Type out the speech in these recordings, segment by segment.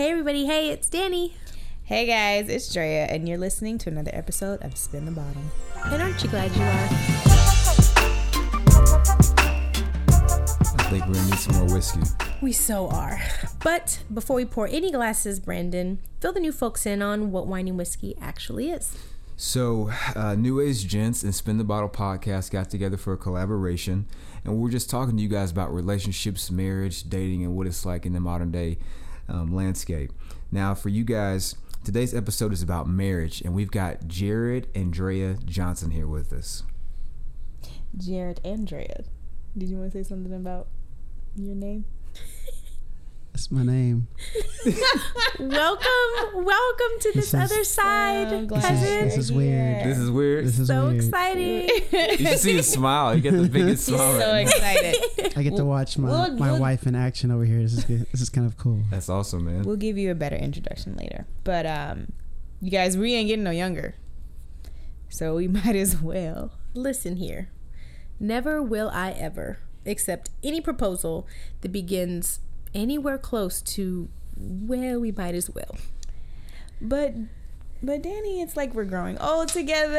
Hey, everybody. Hey, it's Danny. Hey guys, it's Drea, and you're listening to another episode of Spin the Bottle. And aren't you glad you are? I think we're gonna need some more whiskey. We so are. But before we pour any glasses, Brandon, fill the new folks in on what wine and whiskey actually is. So, uh, New Age Gents and Spin the Bottle podcast got together for a collaboration, and we're just talking to you guys about relationships, marriage, dating, and what it's like in the modern day um, landscape. Now, for you guys, today's episode is about marriage, and we've got Jared and Drea Johnson here with us. Jared Andrea, Did you want to say something about your name? That's my name. welcome, welcome to this, This is- other side, So cousin. This is weird. This is weird. This is so weird. exciting. you should see his smile. You get the biggest He's smile. so right now. excited. I get to watch my, we'll- my we'll- wife in action over here. This is good. This is kind of cool. That's awesome, man. we'll give you a better introduction later. But um, you guys, we ain't getting no younger, so we might as well. Listen here. Never will I ever accept any proposal that begins anywhere close to, well, we might as well. But, but Danny, it's like we're growing old together.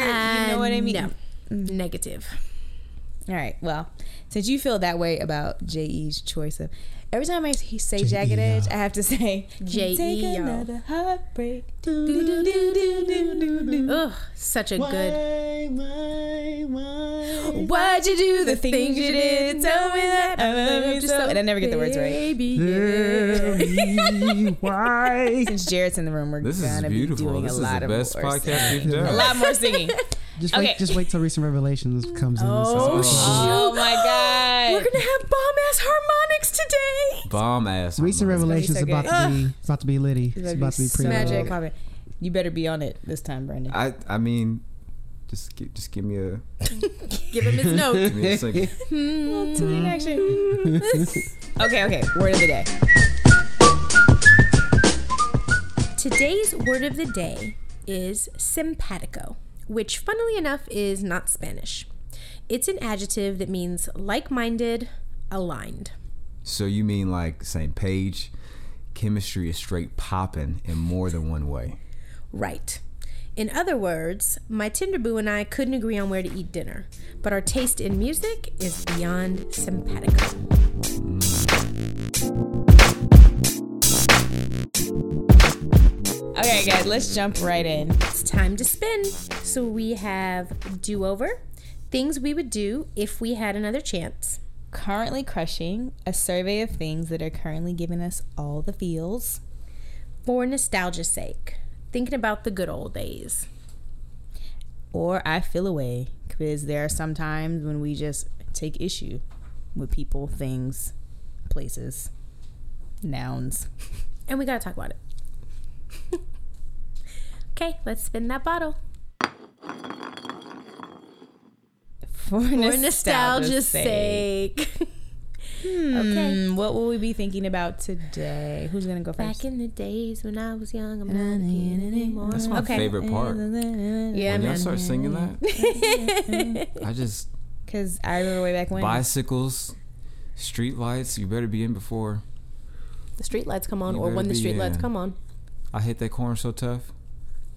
you know what I mean? Uh, No. Negative. All right. Well, since you feel that way about J.E.'s choice of every time I he- say jagged edge. I have to say J.E., Take y'all. another heartbreak. Ugh, such a good. Why, why, Why'd you do the things you did? Tell me that I love you so. And I never get the words right. Baby, yeah. Why? Since Jared's in the room, we're This gonna be beautiful. doing This a is lot the of best more podcast singing. we've done. A lot more singing. Just Okay. wait. Just wait till recent revelations comes in. Oh, So- shoot. Oh my god. We're gonna have bomb ass harmonics today. Bomb ass. recent harmonics. revelations so about good. to be it's about to be litty. It's about to be so pretty. Magic. poppin'. You better be on it this time, Brandon. I I mean, just gi- just give me a Give him his note. give me a second. Little tuning action. okay, okay. Word of the day. Today's word of the day is simpatico, which, funnily enough, is not Spanish. It's an adjective that means like minded, aligned. So you mean like same page? Chemistry is straight popping in more than one way. Right. In other words, my Tinder boo and I couldn't agree on where to eat dinner, but our taste in music is beyond simpatico. Okay, guys, let's jump right in. It's time to spin. So we have do over, things we would do if we had another chance, Currently crushing a survey of things that are currently giving us all the feels. for nostalgia's sake, thinking about the good old days. Or I feel away because there are some times when we just take issue with people, things, places, nouns. And we gotta talk about it. okay, let's spin that bottle. For, For nostalgia's sake. okay. Hmm, what will we be thinking about today? Who's gonna go first? Back in the days when I was young, I'm not a kid anymore. That's my okay. favorite part. Yeah, when y'all start singing that, I just Because I remember way back when. bicycles, street lights. You better be in before The street lights come on, You or when the be street lights come on. I hit that corner so tough.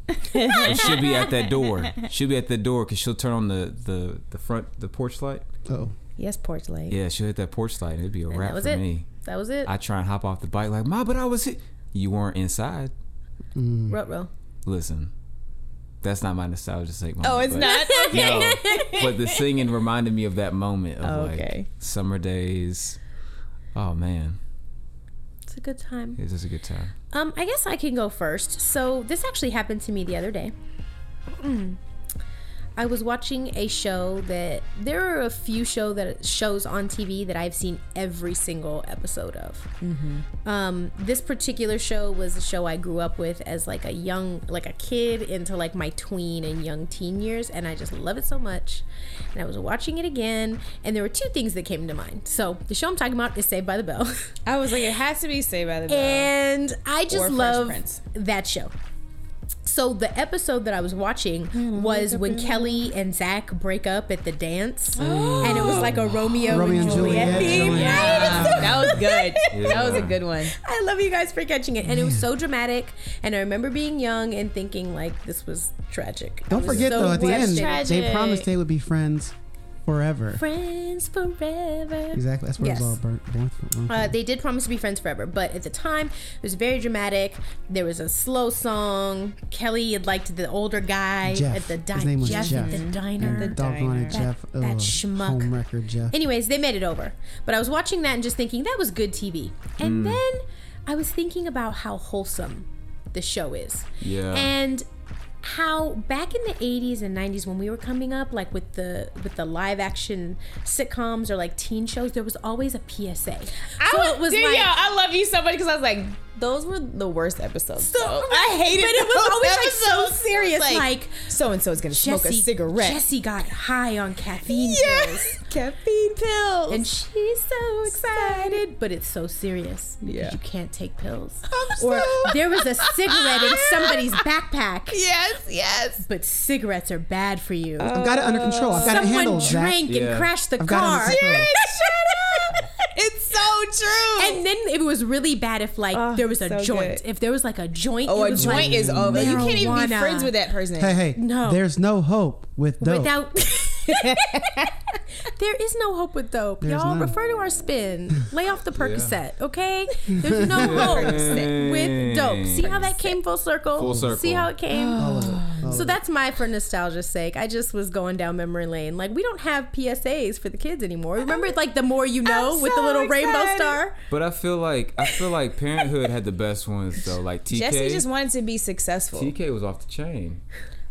Or she'll be at that door. She'll be at the door because she'll turn on the, the, the front the porch light. Oh, yes, porch light. Yeah, she'll hit that porch light. and It'd be a And wrap that was for it. me. That was it. I try and hop off the bike like, Ma, but I was hit. You weren't inside. mm. Rut row. Listen, that's not my nostalgia sake moment. Oh, it's but- not. Okay. No, but the singing reminded me of that moment of Okay. like summer days. Oh man, It's a good time. It is a good time. Um, I guess I can go first. So this actually happened to me the other day. I was watching a show that there are a few show that shows on TV that I've seen every single episode of. Um, this particular show was a show I grew up with as like a young, like a kid into like my tween and young teen years, and I just love it so much. And I was watching it again, and there were two things that came to mind. So the show I'm talking about is Saved by the Bell. I was like, it has to be Saved by the Bell. and I just love that show. So the episode that I was watching was when Kelly and Zach break up at the dance, and it was like a Romeo, Romeo and and Juliet Juliet, theme. Juliet. Yeah, that was good. That was a good one. I love you guys for catching it, and it was so dramatic. And I remember being young and thinking like this was tragic. Don't was forget so though, at the end, devastated. they promised they would be friends forever. friends forever. Exactly. That's what it was all burnt, born from. Uh, they did promise to be friends forever, but at the time it was very dramatic. There was a slow song. Kelly had liked the older guy Jeff. at the diner. His name was Jeff, Jeff. at the diner. The Doggone it, diner. Jeff. That- that Ugh, schmuck. Homewrecker Jeff. Anyways, they made it over. But I was watching that and just thinking that was good TV. And then I was thinking about how wholesome the show is. Yeah. And how back in the 80s and 90s when we were coming up like with the with the live action sitcoms or like teen shows there was always a PSA. I so was, it was dude, like yo, I love you so much because I was like, those were the worst episodes. so, though. I hated it. but it was always like so serious Like, like, so and so is gonna smoke a cigarette. Jesse got high on caffeine pills. yes, caffeine pills. And she's so excited, but it's so serious Yeah. you can't take pills. I'm Or so- there was a cigarette in somebody's backpack, yes, yes. but cigarettes are bad for you. I've got it under control. I've got it Someone handled, Zach. drank Yeah. and crashed the I've got it car. under control. Shut up. It's so true. And then it was really bad if like Oh, there was a so joint. good. If there was like a joint, oh, it a was joint like is over. You can't even be marijuana. friends with that person. Hey, hey. No. There's no hope with dope. Without there is no hope with dope. There's Y'all none. refer to our spin. Lay off the Percocet, okay? There's no hope with dope. See how that came full circle? Full circle. See how it came? All of it. All So that's my for nostalgia's sake. I just was going down memory lane. Like we don't have PSAs for the kids anymore. Remember like the more you know I'm with the so little rainbow star? But I feel like I feel like Parenthood had the best ones though. Like TK. Jesse just wanted to be successful. TK was off the chain.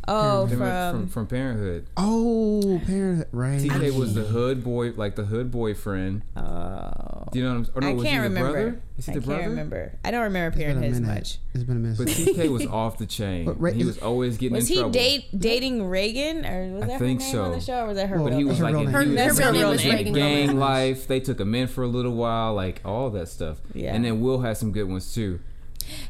Oh, from, from from Parenthood. Oh, Parenthood. right. TK was the hood boy, like the hood boyfriend. oh. Do you know what I'm? Or no, I can't he the remember. brother? Is he I the can't remember. I don't remember It's been a Parenthood as much. It's been a minute. But TK was off the chain. But Ra- he was always getting Was in trouble. Was he trouble. date, dating Reagan or was I that think her name on the show or was that her? Well, But real he was Her like real in, name. he Her- was her real name was in Reagan gang life. They took him in for a little while, like all that stuff. Yeah. And then Will had some good ones too.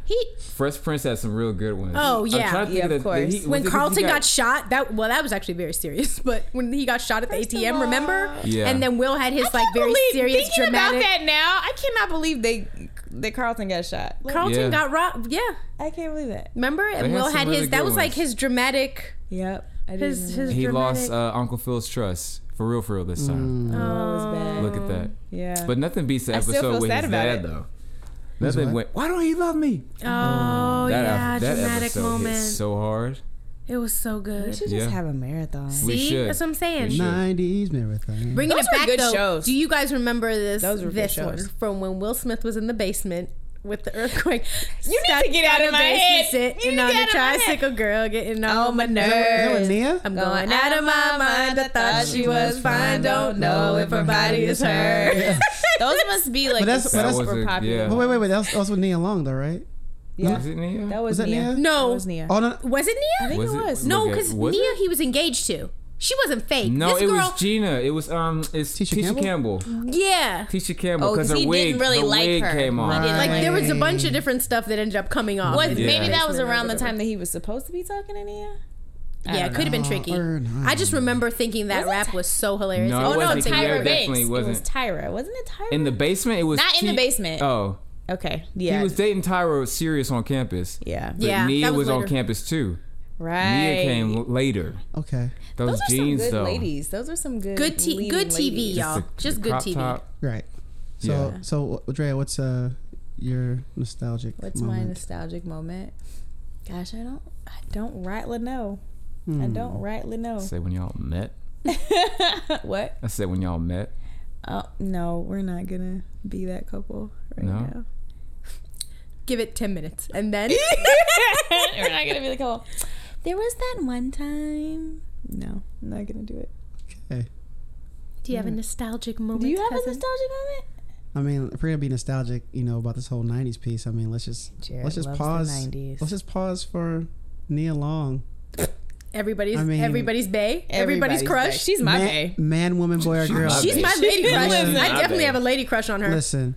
He Fresh Prince had some real good ones. Oh, I'm yeah. think Yeah, of of the- the- course. he- when Carlton he got, shot, that well, that was actually very serious. But when he got shot at the ATM, remember? Yeah. And then Will had his like very believe- serious, thinking dramatic. about that now. I cannot believe they that Carlton got shot. Like, Carlton Yeah. got robbed. Yeah, I can't believe that. remember? And Will some had really his. That good was like his dramatic. Yep. His his. he dramatic, lost uh, Uncle Phil's trust for real, for real this time. Mm. Oh, it was bad. Look at that. Yeah. But nothing beats the I episode feel with sad his about dad it. though. Who's Nothing went. Why don't he love me? Oh mm. that yeah, ep- that dramatic episode moment. hit so hard. it was so good. we good. should just Yeah. have a marathon. We See, should. that's what I'm saying. We should. 90s marathon. Bringing Those it were back good though. shows. Do you guys remember this? Those were good this shows. one from when Will Smith was in the basement with the earthquake. You need to get out of the my basement head. Sitting You need to on get the out of my head. tricycle, girl, getting oh, on my my nerves. Is that nerves. Nia? I'm going out of my mind. I thought she was fine. Don't know if her body is hurt. Those must be like But that's- the super That was a- popular. yeah. Oh, wait, wait, wait. That was, that was with Nia Long, though, right? Yeah. Was it Nia? That was, Was that Nia. Nia? No. That was Nia. Oh, no. Was it Nia? I think Was it it- was. No, because Nia it? he was engaged to. She wasn't fake. No, this it girl, was Gina. It was um, it's Tisha Tisha, Campbell? Campbell. yeah. Tisha Campbell Oh, because 'cause her he wig, didn't really her like wig her. came off. He didn't Like there was a bunch of different stuff that ended up coming off. Was Yeah. maybe that was around the time that he was supposed to be talking to Nia? I Yeah, it could have been tricky. I just remember thinking that Was rap Ty- was so hilarious. No, It it Oh was no, wasn't something- Nia, Tyra definitely Banks. It wasn't. was Tyra, wasn't it Tyra? in the basement. It was Not in the basement. Oh, okay, yeah, he was dating Tyra serious on campus. yeah, But Yeah, Nia that was, was on campus too. Right. Mia came later. Okay. Those, Those are jeans some good though. ladies. Those are some good, Good t- leading good TV, ladies. y'all. the- Just the good crop TV. top. Right. So, Yeah. so Drea, what's uh your nostalgic What's my moment? nostalgic moment? Gosh, I don't, I don't rightly know. I Hmm. don't rightly know. Say when y'all met. what? I said when y'all met. Oh no, we're not gonna be that couple right No? now. Give it ten minutes, and then we're not gonna be the couple. There was that one time. No, I'm not gonna do it. Okay. do you have a nostalgic moment? Do you have a cousin? nostalgic moment? I mean, if we're gonna be nostalgic, you know, about this whole '90s piece, I mean, let's just Jared let's just loves the pause. 90s. Let's just pause for Nia Long, Everybody's I mean- everybody's bae, everybody's, crush. bae. She's my man, bae. man, woman, boy, or girl. my She's bae. my lady crush. Listen, I definitely bae. have a lady crush on her. Listen,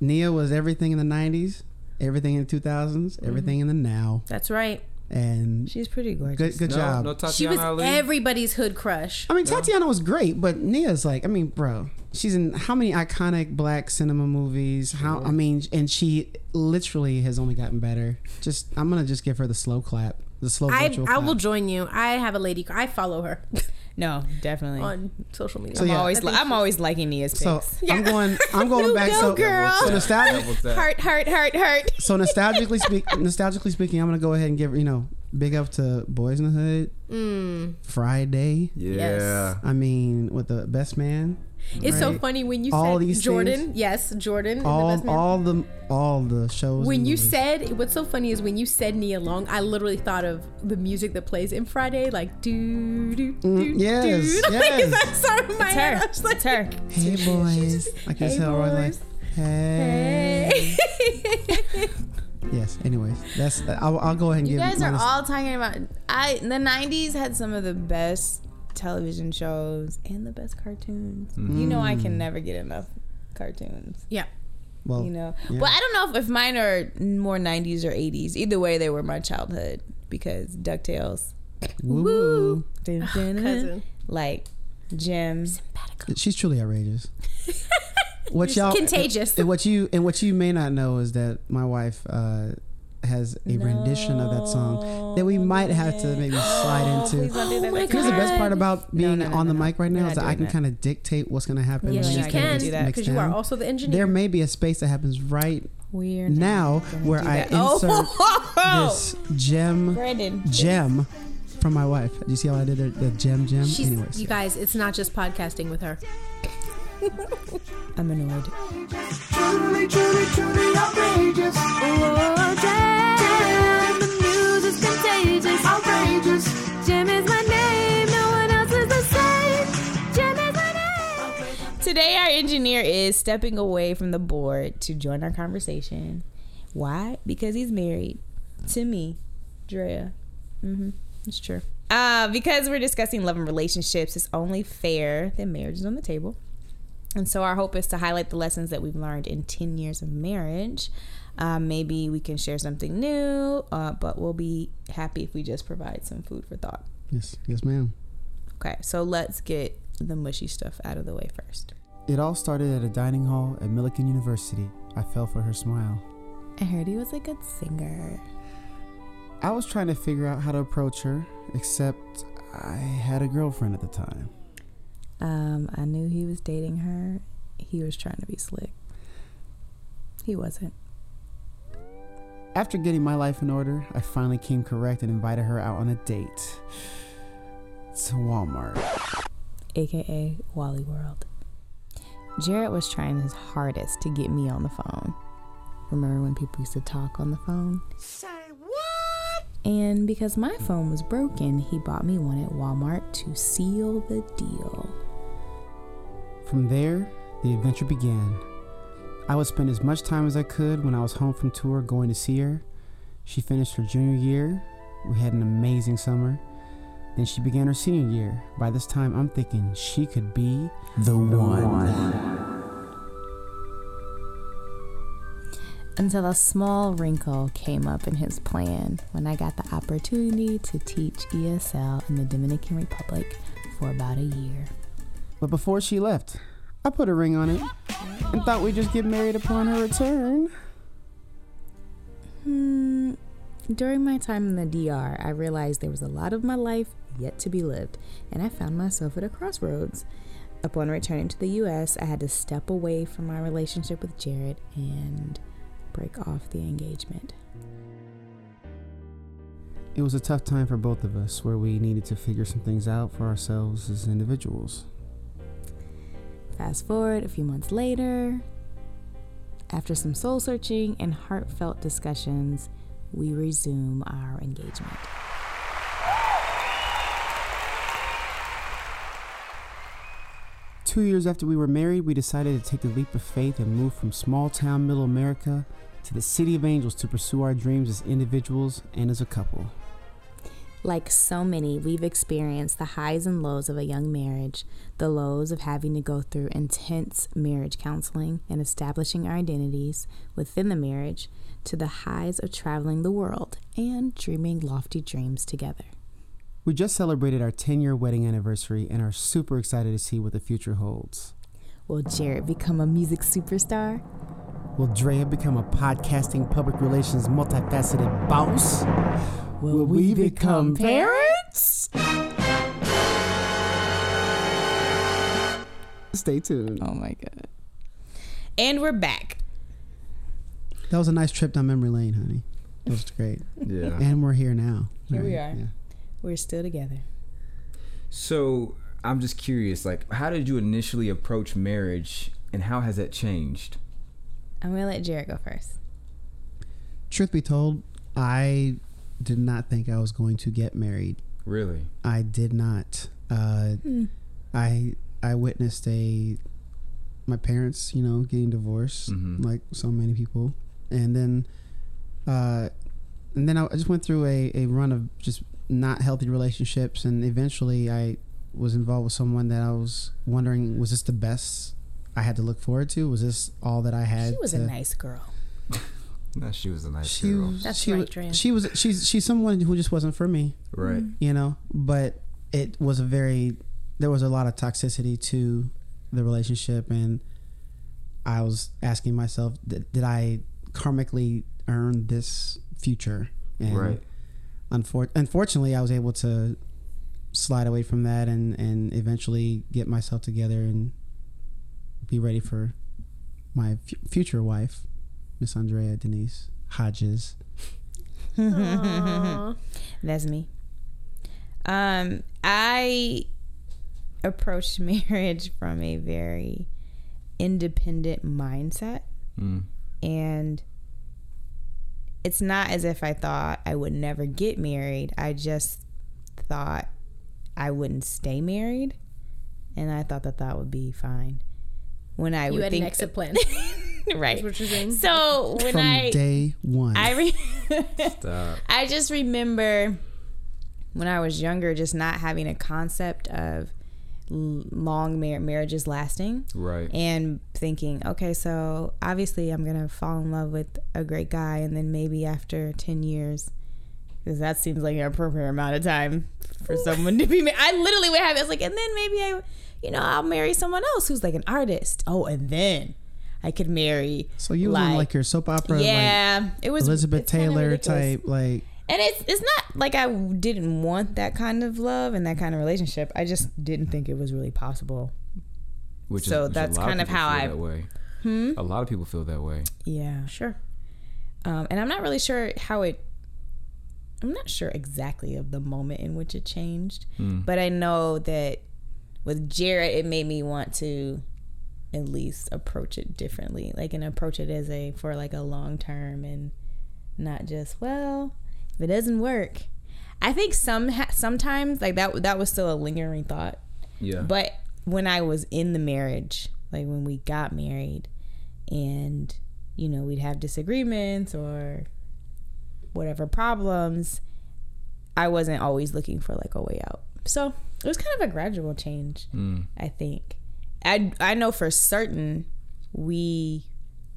Nia was everything in the '90s, everything in the 2000s, Mm-hmm. everything in the now. That's right. And She's pretty gorgeous. good good no, job. no She was Ali. everybody's hood crush. I mean, Tatyana was great, but Nia's like, I mean, bro, she's in how many iconic black cinema movies? How I mean, and she literally has only gotten better. Just I'm gonna just give her the slow clap, the slow I virtual I clap. will join you. I have a lady. I follow her No, definitely. on social media. So, I'm yeah. always I think I'm always liking Nia's pics. So Yeah. I'm going. I'm going back. go, so, girl. so nostalgic. Double tap. heart, heart, heart, heart. So nostalgically speak, nostalgically speaking, I'm gonna go ahead and give you know big up to Boys in the Hood, Mm. Friday. Yeah. Yes. I mean, with the best man. It's so funny when you All said these Jordan. things. Yes, Jordan. in the All Best all the all the shows. when you movies. said what's so funny is when you said Nia Long, I literally thought of the music that plays in Friday, like do do do Mm, yes, do. Like, yes. that song in my It's head. her. I was like, It's her. "Hey boys," I can Hey, tell Roy like, boys. "Hey." Hey. Yes. Anyways, that's I'll, I'll go ahead and You give. You guys my are nos- all talking about. I the '90s had some of the best television shows and the best cartoons. You know, I can never get enough cartoons. yeah. well. You know, yeah. but I don't know if, if mine are more '90s or '80s. Either way, they were my childhood because Ducktales, woo woo. Dun, dun, dun. Cousin. like Jem. She's truly outrageous. What y'all Contagious. And what you and what you may not know is that my wife uh, has a rendition of that song that we might have to maybe slide into. Please don't do that. Oh my That's Here's the best part about being no, no, on no, the no. mic right now is that I can kind of dictate what's going to happen. Yes, you can't do that. because you are also the engineer. There may be a space that happens right We're now where I that. insert oh, this gem Brandon. gem from my wife. Do you see how I did the, the gem gem? She's, Anyways, you guys, it's not just podcasting with her. I'm annoyed. Truly, truly, truly outrageous. Oh, damn, the news contagious. Outrageous. Jem is my name, no one else is the same. Jem is my name. Today, our engineer is stepping away from the board to join our conversation. Why? Because he's married to me, Drea. Mm-hmm. It's true. Uh, because we're discussing love and relationships, it's only fair that marriage is on the table. And so, our hope is to highlight the lessons that we've learned in 10 years of marriage. Uh, maybe we can share something new, uh, but we'll be happy if we just provide some food for thought. yes, yes, ma'am. Okay, so let's get the mushy stuff out of the way first. It all started at a dining hall at Millikin University. I fell for her smile. I heard he was a good singer. I was trying to figure out how to approach her, except I had a girlfriend at the time. Um, I knew he was dating her. He was trying to be slick. He wasn't. After getting my life in order, I finally came correct and invited her out on a date to Walmart. AKA Wally World. Jared was trying his hardest to get me on the phone. Remember when people used to talk on the phone? Say what? And because my phone was broken, he bought me one at Walmart to seal the deal. From there, the adventure began. I would spend as much time as I could when I was home from tour going to see her. She finished her junior year. We had an amazing summer. Then she began her senior year. By this time, I'm thinking she could be the one. Until a small wrinkle came up in his plan when I got the opportunity to teach ESL in the Dominican Republic for about a year. But before she left, I put a ring on it and thought we'd just get married upon her return. Hmm. During my time in the DR, I realized there was a lot of my life yet to be lived, and I found myself at a crossroads. Upon returning to the US, I had to step away from my relationship with Jared and break off the engagement. It was a tough time for both of us where we needed to figure some things out for ourselves as individuals. Fast forward a few months later, after some soul searching and heartfelt discussions, we resume our engagement. Two years after we were married, we decided to take the leap of faith and move from small town middle America to the city of angels to pursue our dreams as individuals and as a couple. Like so many, we've experienced the highs and lows of a young marriage, the lows of having to go through intense marriage counseling and establishing our identities within the marriage, to the highs of traveling the world and dreaming lofty dreams together. We just celebrated our 10 year wedding anniversary and are super excited to see what the future holds. Will Jared become a music superstar? Will Drea become a podcasting public relations multifaceted boss? Will we become parents? Stay tuned. Oh my god. And we're back. That was a nice trip down memory lane, honey. That was great. Yeah. And we're here now. Here we are. yeah. We're still together. So I'm just curious, like, how did you initially approach marriage, and how has that changed? I'm gonna let Jared go first. Truth be told, I did not think I was going to get married. Really? I did not. Uh, I I witnessed a my parents, you know, getting divorced, Mhm. like so many people, and then, uh, and then I I just went through a, a run of just not healthy relationships, and eventually I was involved with someone that I was wondering was this the best I had to look forward to? Was this all that I had? She was to, a nice girl. No, she was a nice She girl. was, That's she right, was, Drea. she was she's she's someone who just wasn't for me Right. Mm-hmm. you know but it was a very there was a lot of toxicity to the relationship and i was asking myself did, did i karmically earn this future and Right. unfor- unfortunately i was able to slide away from that and and eventually get myself together and be ready for my f- future wife miss andrea denise hodges That's me. Um, I approached marriage from a very independent mindset, Mm. and it's not as if I thought I would never get married. I just thought I wouldn't stay married, and I thought that that would be fine. When I You would had think an exit plan. right. That's what you're saying. So when from I day one I re- Stop. I just remember when I was younger, just not having a concept of long mar- marriages lasting, Right. and thinking, okay, so obviously I'm gonna fall in love with a great guy, and then maybe after ten years, because that seems like an appropriate amount of time for someone to be married. I literally would have it. It's like, and then maybe I, you know, I'll marry someone else who's like an artist. Oh, and then I could marry. So you was on like your soap opera, like yeah, it was Elizabeth Taylor type, like And it's it's not like I didn't want that kind of love and that kind of relationship. I just didn't think it was really possible. Which So which that's kind of people how feel I- That way. Hmm? A lot of people feel that way. Yeah. sure. Um, and I'm not really sure how it. I'm not sure exactly of the moment in which it changed, Mm. but I know that with Jared, it made me want to at least approach it differently, like and approach it as a for like a long term and not just well, if it doesn't work. I think some sometimes like that that was still a lingering thought Yeah. But when I was in the marriage, like when we got married, and you know we'd have disagreements or whatever problems, I wasn't always looking for like a way out. So it was kind of a gradual change, Mm. I think. I I know for certain we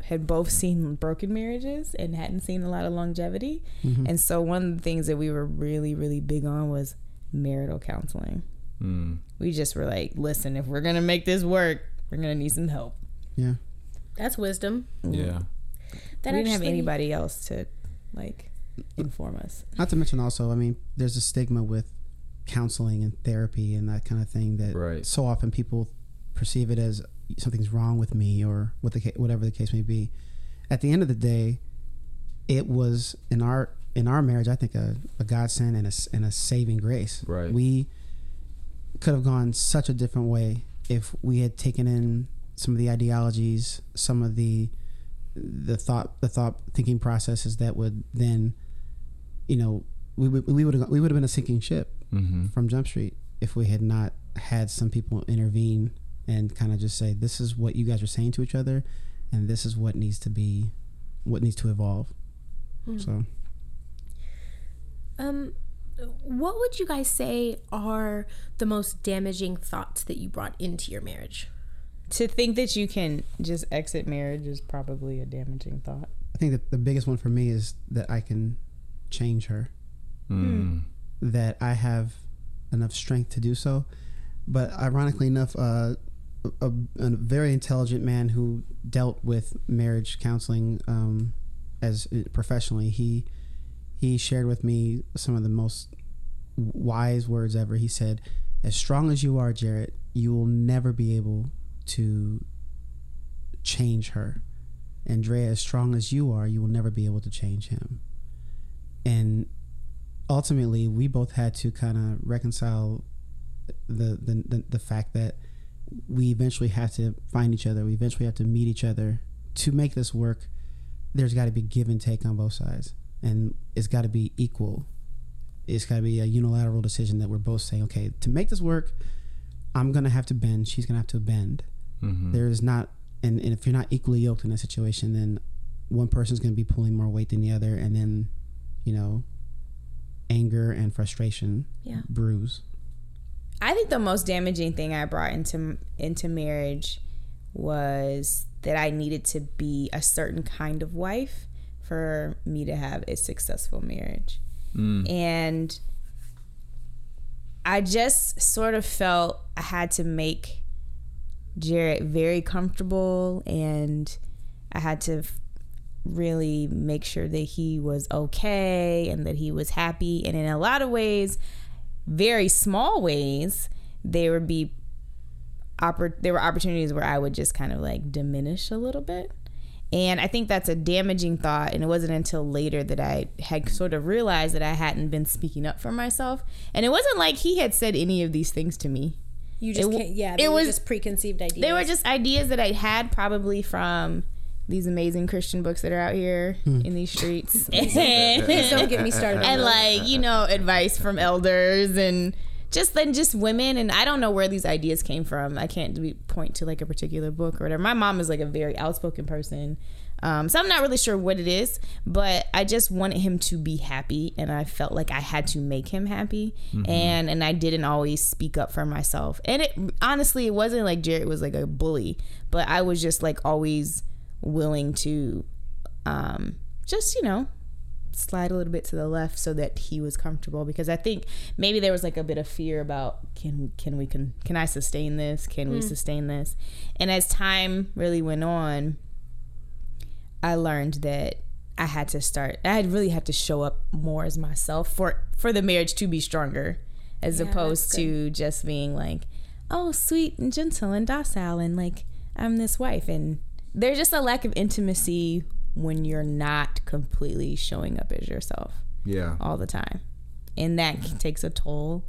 had both seen broken marriages and hadn't seen a lot of longevity. And so one of the things that we were really really big on was marital counseling Mm. we just were like, listen, if we're gonna make this work, we're gonna need some help. yeah. That's wisdom. Yeah. That we didn't have anybody else to like inform us. Not to mention also, I mean, there's a stigma with counseling and therapy and that kind of thing that Right. so often people perceive it as something's wrong with me or what the whatever the case may be. At the end of the day, it was in our in our marriage, I think a, a godsend and a and a saving grace. Right. We could have gone such a different way if we had taken in some of the ideologies, some of the the thought the thought thinking processes that would then you know we would we would have we would have been a sinking ship Mm-hmm. from Jump Street if we had not had some people intervene and kind of just say this is what you guys are saying to each other and this is what needs to be what needs to evolve so Um, what would you guys say are the most damaging thoughts that you brought into your marriage? To think that you can just exit marriage is probably a damaging thought. I think that the biggest one for me is that I can change her. Mm. That I have enough strength to do so. But ironically enough, uh, a, a very intelligent man who dealt with marriage counseling um, as professionally, he he shared with me some of the most wise words ever. He said, "As strong as you are, Jared, you will never be able to change her. Andrea, as strong as you are, you will never be able to change him." And ultimately, we both had to kind of reconcile the, the the the fact that we eventually have to find each other. We eventually have to meet each other to make this work. There's got to be give and take on both sides, and it's got to be equal. It's got to be a unilateral decision that we're both saying, okay, to make this work, I'm gonna have to bend. She's gonna have to bend. Mhm. There's not, and, and if you're not equally yoked in that situation, then one person's gonna be pulling more weight than the other, and then, you know, anger and frustration Yeah. bruise. I think the most damaging thing I brought into into marriage was that I needed to be a certain kind of wife for me to have a successful marriage. Mm. And I just sort of felt I had to make Jared very comfortable and I had to f- really make sure that he was okay and that he was happy. And in a lot of ways, very small ways, there would be oppor- there were opportunities where I would just kind of like diminish a little bit. And I think that's a damaging thought. And it wasn't until later that I had sort of realized that I hadn't been speaking up for myself. And it wasn't like he had said any of these things to me. You just It can't, yeah, it they were was- just preconceived ideas. They were just ideas that I had probably from these amazing Christian books that are out here in these streets. Please don't get me started. and like you know advice from elders and just then just women. And i don't know where these ideas came from. I can't point to like a particular book or whatever. My mom is like a very outspoken person. Um, so i'm not really sure what it is but i just wanted him to be happy. And i felt like i had to make him happy. And and i didn't always speak up for myself. And it honestly it wasn't like jared was like a bully but i was just like always willing to um just you know slide a little bit to the left so that he was comfortable because I think maybe there was like a bit of fear about can can we can can I sustain this? Can we sustain this? And as time really went on, I learned that I had to start I had really had to show up more as myself for for the marriage to be stronger as Yeah, opposed to just being like, oh, sweet and gentle and docile and like I'm this wife and there's just a lack of intimacy when you're not completely showing up as yourself Yeah. all the time. And that takes a toll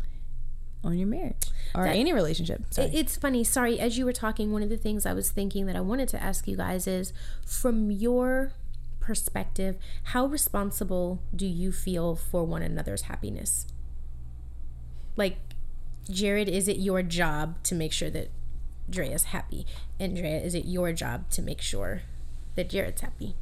on your marriage or That- any relationship. Sorry. It's funny. Sorry, as you were talking, one of the things I was thinking that I wanted to ask you guys is from your perspective, how responsible do you feel for one another's happiness? Like, Jared, is it your job to make sure that Drea's happy? And Andrea, is it your job to make sure that Jared's happy?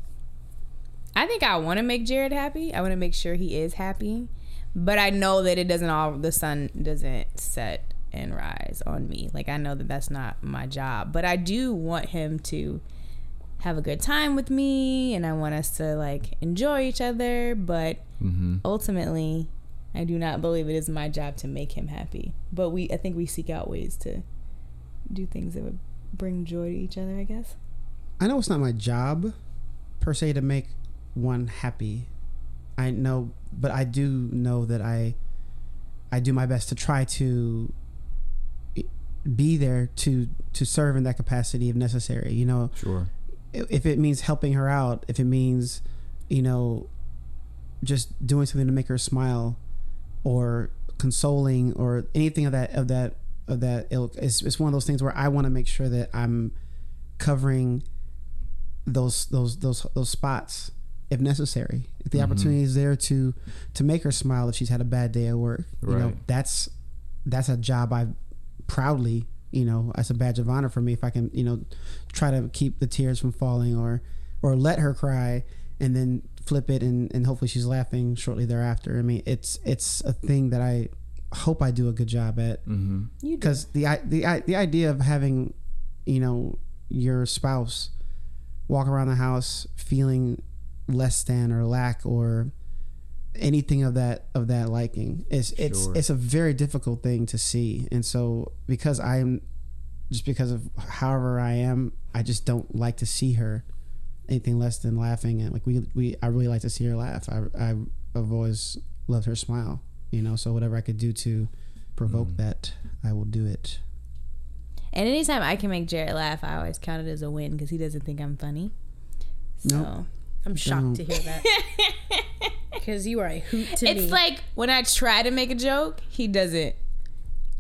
I think I want to make Jared happy. I want to make sure he is happy. But I know that it doesn't all, the sun doesn't set and rise on me. Like, I know that that's not my job. But I do want him to have a good time with me and I want us to, like, enjoy each other. But Mm-hmm. ultimately, I do not believe it is my job to make him happy. But we, I think we seek out ways to do things that would bring joy to each other, I guess. I know it's not my job per se to make one happy. I know, but I do know that I I do my best to try to be there to to serve in that capacity if necessary. You know, Sure. if it means helping her out, if it means, you know, just doing something to make her smile, or consoling, or anything of that of that of that ilk, it's, it's one of those things where I want to make sure that I'm covering those those those those spots if necessary. If the mm-hmm. opportunity is there to to make her smile if she's had a bad day at work, you know, that's that's a job I proudly, you know, as a badge of honor for me if I can, you know, try to keep the tears from falling or or let her cry and then flip it and, and hopefully she's laughing shortly thereafter. I mean, it's it's a thing that I hope I do a good job at Mm-hmm. You because the the the idea of having you know your spouse walk around the house feeling less than or lack or anything of that of that liking. It's it's Sure. it's a very difficult thing to see, and so because I'm just because of however I am, I just don't like to see her anything less than laughing and like we we I really like to see her laugh. I I I've always loved her smile, you know. So whatever I could do to provoke Mm. that, I will do it. And anytime I can make Jared laugh, I always count it as a win because he doesn't think I'm funny. So Nope. I'm shocked to hear that. Because you are a hoot to it's me. like when I try to make a joke, he doesn't.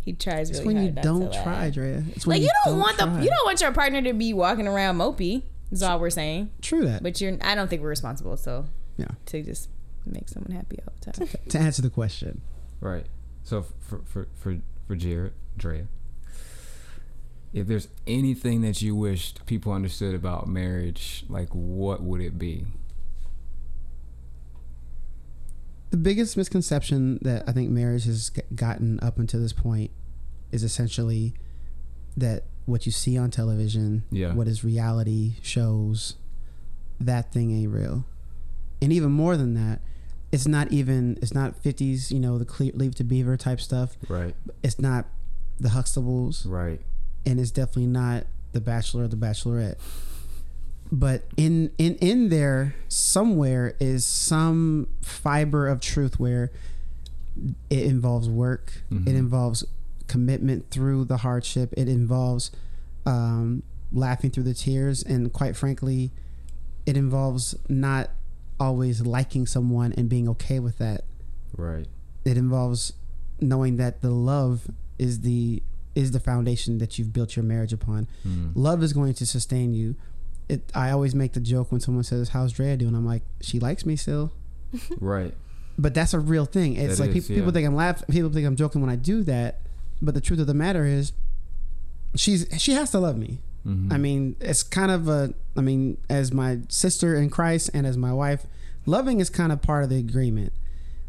He tries really hard. It's really when hard you don't try, Drea. It's when Like you don't, want try. the you don't want your partner to be walking around mopey. is all we're saying. True that. But you're. I don't think we're responsible. So Yeah. to just make someone happy all the time. to answer the question, Right. So for for for for Jared, Drea, if there's anything that you wished people understood about marriage, like what would it be? the biggest misconception that I think marriage has gotten up until this point is essentially that what you see on television, Yeah. what is reality shows, that thing ain't real. And even more than that, it's not even it's not 50s, you know, the cle- Leave to Beaver type stuff. Right. It's not the Huxtables. Right. and it's definitely not the bachelor or the bachelorette but in in in there somewhere is some fiber of truth where it involves work Mhm. it involves commitment through the hardship it involves um, laughing through the tears and quite frankly it involves not always liking someone and being okay with that Right. it involves knowing that the love is the is the foundation that you've built your marriage upon. Mm. Love is going to sustain you. It, I always make the joke when someone says, "How's Drea doing?" I'm like, "She likes me still," Right. but that's a real thing. It's That like is, people yeah. think I'm laughing. People think I'm joking when I do that, but the truth of the matter is, she's she has to love me. Mhm. I mean, it's kind of a. I mean, as my sister in Christ and as my wife, loving is kind of part of the agreement.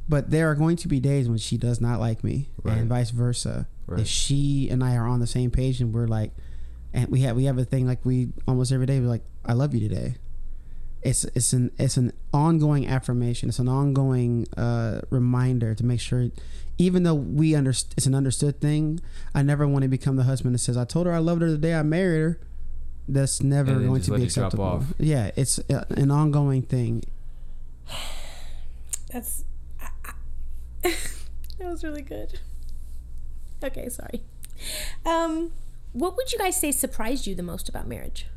But there are going to be days when she does not like me, Right. and vice versa. Right. If she and I are on the same page, and we're like, and we have we have a thing like we almost every day. We're like, I love you today. It's it's an it's an ongoing affirmation. It's an ongoing uh, reminder to make sure, even though we underst- it's an understood thing. I never want to become the husband that says, "I told her I loved her the day I married her." That's never going to be acceptable. off. Yeah, it's uh, an ongoing thing. That's. I, I, that was really good. Okay, sorry. Um, what would you guys say surprised you the most about marriage?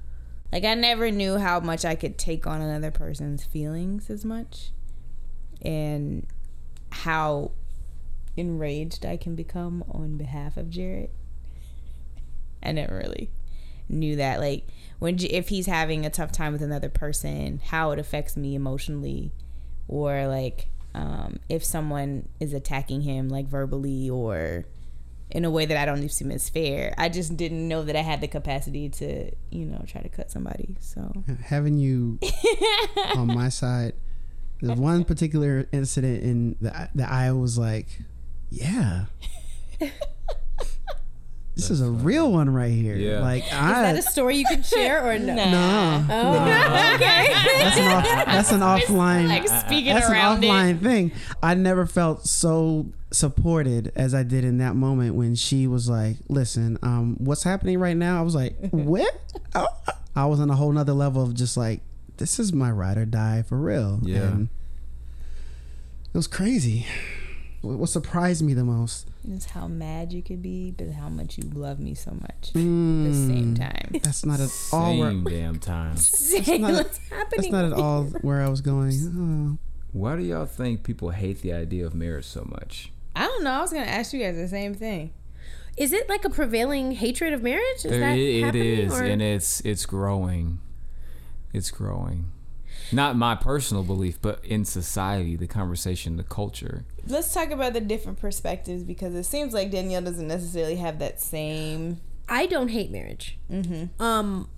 Like I never knew how much I could take on another person's feelings as much, and how enraged I can become on behalf of Jared. I never really knew that. Like when if he's having a tough time with another person, how it affects me emotionally, or like um, if someone is attacking him like verbally or in a way that I don't assume is fair. I just didn't know that I had the capacity to, you know, try to cut somebody. So Having you on my side, the one particular incident in the that I was like, yeah. This is a real one right here. Yeah. Like Is that a story you can share or no? no, okay. that's an off, that's an offline. like speaking that's an around it. offline thing. I never felt so supported as I did in that moment when she was like, "Listen, um, what's happening right now?" I was like, "What?" Oh. I was on a whole nother level of just like, "This is my ride or die for real." Yeah. And it was crazy. What what surprised me the most? is how mad you could be, but how much you love me so much at Mm, the same time. That's not at all. Where, Same damn time. Say not- what's that's not at all where I was going. Why do y'all think people hate the idea of marriage so much? I don't know. I was gonna ask you guys the same thing. Is it like a prevailing hatred of marriage? Is It- that it happening? is, or- and it's it's growing. It's growing. Not my personal belief, but in society, the conversation, the culture. Let's talk about the different perspectives because it seems like Danielle doesn't necessarily have that same. I don't hate marriage. Mm-hmm. Um,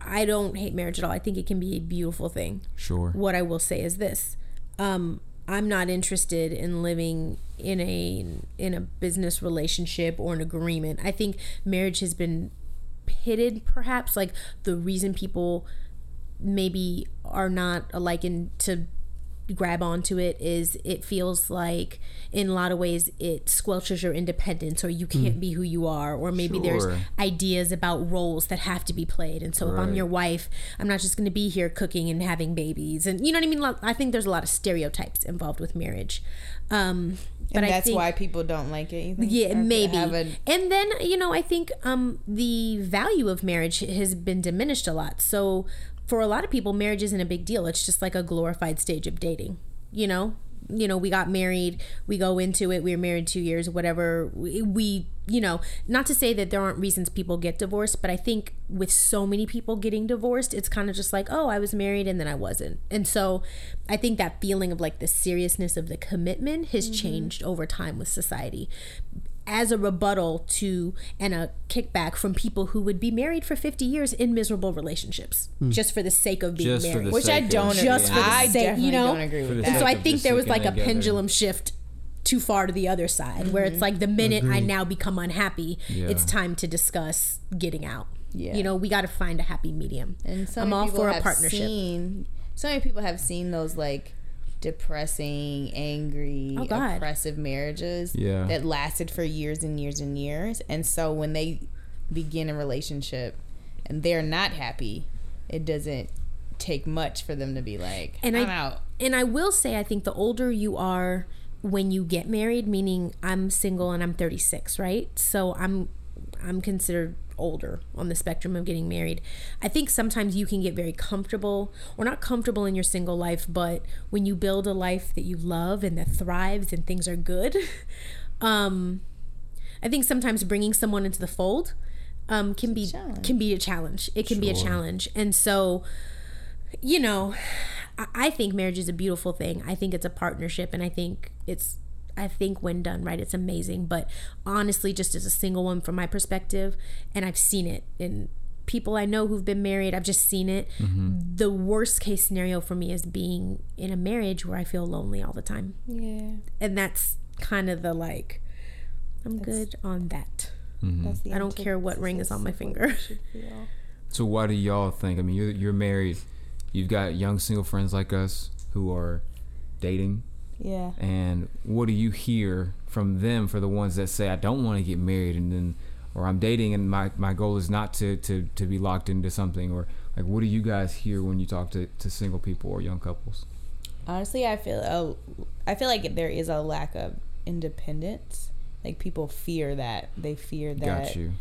I don't hate marriage at all. I think it can be a beautiful thing. Sure. What I will say is this: um, I'm not interested in living in a in a business relationship or an agreement. I think marriage has been pitted, perhaps like the reason people maybe are not likened to grab onto it is it feels like in a lot of ways it squelches your independence or you can't be who you are or maybe Sure. there's ideas about roles that have to be played and so if i'm your wife i'm not just going to be here cooking and having babies and you know what i mean i think there's a lot of stereotypes involved with marriage um but and that's think, why people don't like it. You think? Or yeah, could it maybe. a- and then you know, I think um, the value of marriage has been diminished a lot. So for a lot of people, marriage isn't a big deal. It's just like a glorified stage of dating. You know, you know, we got married, we go into it, we were married two years, whatever. We, we, you know, not to say that there aren't reasons people get divorced, but I think with so many people getting divorced, it's kind of just like, oh, I was married and then I wasn't. And so I think that feeling of like the seriousness of the commitment has mm-hmm. changed over time with society as a rebuttal to and a kickback from people who would be married for 50 years in miserable relationships just for the sake of being Just married which I don't. Just agree. for the I sake, you know? don't agree with the that. and so I think there was like a together. pendulum shift too far to the other side where it's mm-hmm. like the minute I now become unhappy, Yeah. it's time to discuss getting out. Yeah. You know, we got to find a happy medium. And so I'm all people for a have partnership. Seen, so many people have seen those like depressing, angry, Oh, God. oppressive marriages Yeah. that lasted for years and years and years. And so when they begin a relationship and they're not happy, it doesn't take much for them to be like, And I'm I- out. And I will say, I think the older you are when you get married, meaning I'm single and I'm 36, right? So I'm I'm considered older on the spectrum of getting married. I think sometimes you can get very comfortable or not comfortable in your single life, but when you build a life that you love and that thrives and things are good, um I think sometimes bringing someone into the fold um, can be can be a challenge. It can be a challenge, and so you know, I- I think marriage is a beautiful thing. I think it's a partnership, and I think it's. I think when done right, it's amazing. But honestly, just as a single one, from my perspective, and I've seen it in people I know who've been married. I've just seen it. Mm-hmm. The worst case scenario for me is being in a marriage where I feel lonely all the time, Yeah. and that's kind of the like. I'm good on that. Mm-hmm. That's the I don't care what ring is on my finger. So why do y'all think? I mean, you're you're married. You've got young single friends like us who are dating. Yeah. And what do you hear from them for the ones that say I don't want to get married and then or I'm dating and my, my goal is not to, to, to be locked into something or like what do you guys hear when you talk to, to single people or young couples? Honestly, I feel a, I feel like there is a lack of independence. Like people fear that they fear that Got you.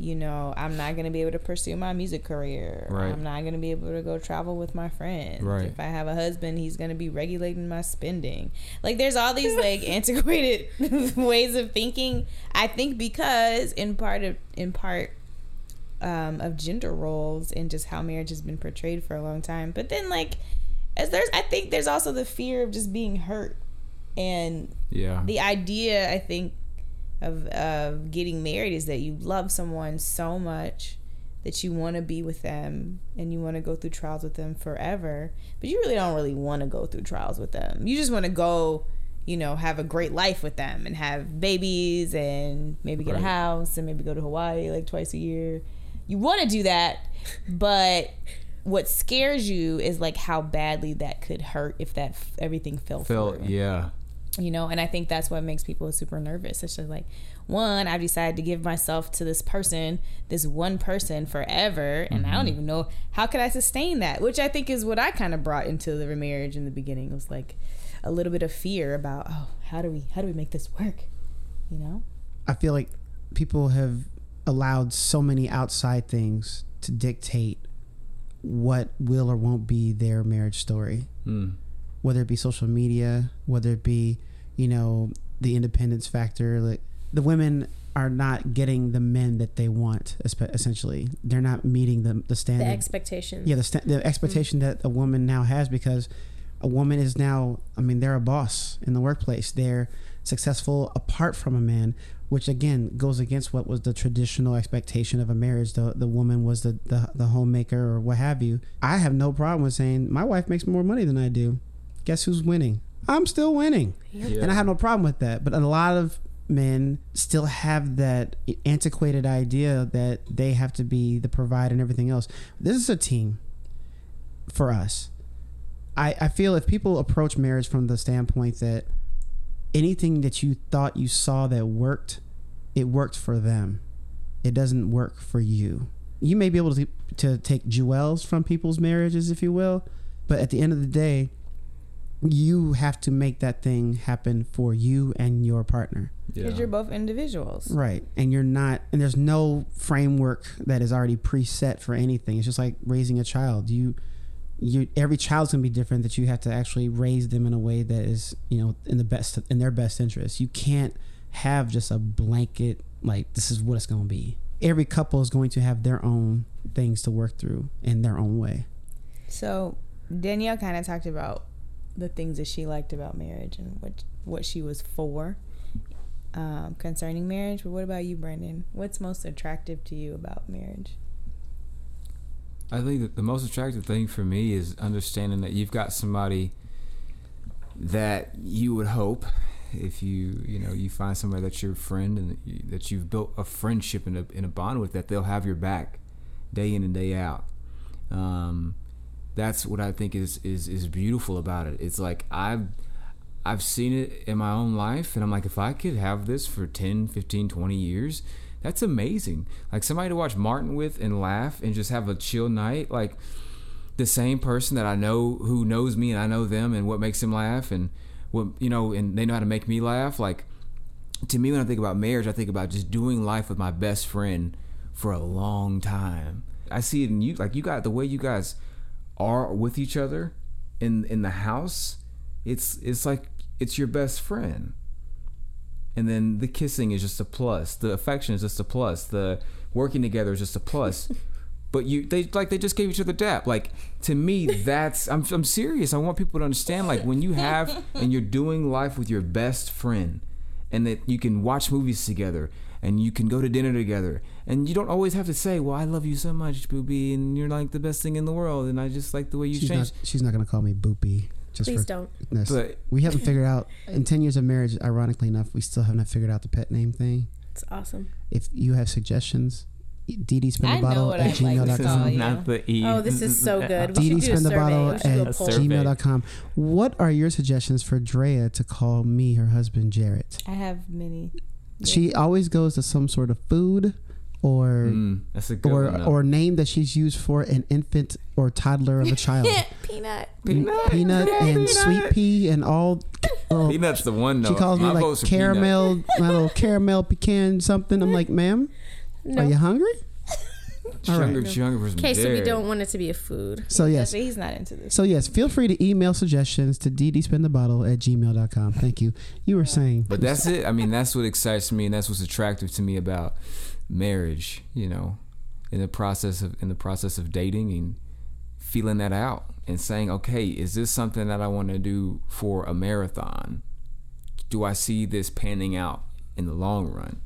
You know I'm not gonna be able to pursue my music career. Right. I'm not gonna be able to go travel with my friends. Right. If I have a husband, he's gonna be regulating my spending. Like there's all these like antiquated ways of thinking. I think because in part of in part um, of gender roles and just how marriage has been portrayed for a long time. But then like as there's I think there's also the fear of just being hurt and Yeah. the idea I think of of getting married is that you love someone so much that you want to be with them and you want to go through trials with them forever but you really don't really want to go through trials with them you just want to go you know have a great life with them and have babies and maybe get Right. a house and maybe go to Hawaii like twice a year you want to do that but what scares you is like how badly that could hurt if that everything fell Felt through yeah. You know and i think that's what makes people super nervous it's just like one i've decided to give myself to this person this one person forever and i don't even know how could i sustain that which i think is what i kind of brought into the remarriage in the beginning it was like a little bit of fear about oh how do we how do we make this work you know I feel like people have allowed so many outside things to dictate what will or won't be their marriage story. Mm. Whether it be social media, whether it be, you know, the independence factor, like the women are not getting the men that they want. Essentially, they're not meeting the the standard, The standard. expectations. yeah, the sta- the expectation mm-hmm. that a woman now has because a woman is now. I mean, they're a boss in the workplace. They're successful apart from a man, which again goes against what was the traditional expectation of a marriage. The the woman was the the, the homemaker or what have you. I have no problem with saying my wife makes more money than I do. Guess who's winning? I'm still winning. Yeah. And I have no problem with that. But a lot of men still have that antiquated idea that they have to be the provider and everything else. This is a team. for us. I, I feel if people approach marriage from the standpoint that anything that you thought you saw that worked, it worked for them. It doesn't work for you. You may be able to to take jewels from people's marriages, if you will, but at the end of the day, you have to make that thing happen for you and your partner. Because you're both individuals. Right. And you're not and there's no framework that is already preset for anything. It's just like raising a child. You you every child's gonna be different that you have to actually raise them in a way that is, you know, in the best in their best interest. You can't have just a blanket like this is what it's gonna be. Every couple is going to have their own things to work through in their own way. So Danielle kind of talked about the things that she liked about marriage and what what she was for um, concerning marriage. But what about you, Brendan? What's most attractive to you about marriage? I think that the most attractive thing for me is understanding that you've got somebody that you would hope if you you know you find somebody that's your friend and that, you, that you've built a friendship and a, and a bond with that they'll have your back day in and day out um, that's what I think is, is is beautiful about it. It's like I've I've seen it in my own life and I'm like if I could have this for 10 15 20 years that's amazing. Like somebody to watch Martin with and laugh and just have a chill night like the same person that I know who knows me and I know them and what makes them laugh and what you know and they know how to make me laugh like to me when I think about marriage I think about just doing life with my best friend for a long time. I see it in you like you got the way you guys are with each other in in the house it's it's like it's your best friend. And then the kissing is just a plus. The affection is just a plus. The working together is just a plus. But you they like they just gave each other dap. Like to me that's I'm, I'm serious. I want people to understand like when you have and you're doing life with your best friend and that you can watch movies together and you can go to dinner together and you don't always have to say well i love you so much booby and you're like the best thing in the world and i just like the way you She's changed not she's not gonna call me boopy. Just Please for don't. this. But- we haven't figured out in ten years of marriage, ironically enough, we still haven't figured out the pet name thing. It's awesome. If you have suggestions, Dee spin I the bottle at I'd like gmail.com. not the e Oh, this is so good. We Dee Dee do spin the bottle We should do at a poll. survey. gmail.com. What are your suggestions for Drea to call me her husband Jared? I have many. She always goes to some sort of food or Mm, that's a good or one, or name that she's used for an infant or toddler of a child. Peanut. Peanut peanut, and sweet pea and all. oh, Peanut's the one though. she calls me like vote's for Peanut. caramel, my little caramel pecan something. I'm like, ma'am, No. are you hungry? She's All right. hungry, she's hungry for some Okay, so we don't want it to be a food. So yes, He's not into this. so yes, feel free to email suggestions to ddspinthebottle at gmail.com. Thank you. You were saying, But that's it. I mean, that's what excites me, and that's what's attractive to me about marriage. You know, in the process of in the process of dating and feeling that out and saying, okay, is this something that I want to do for a marathon? Do I see this panning out in the long run,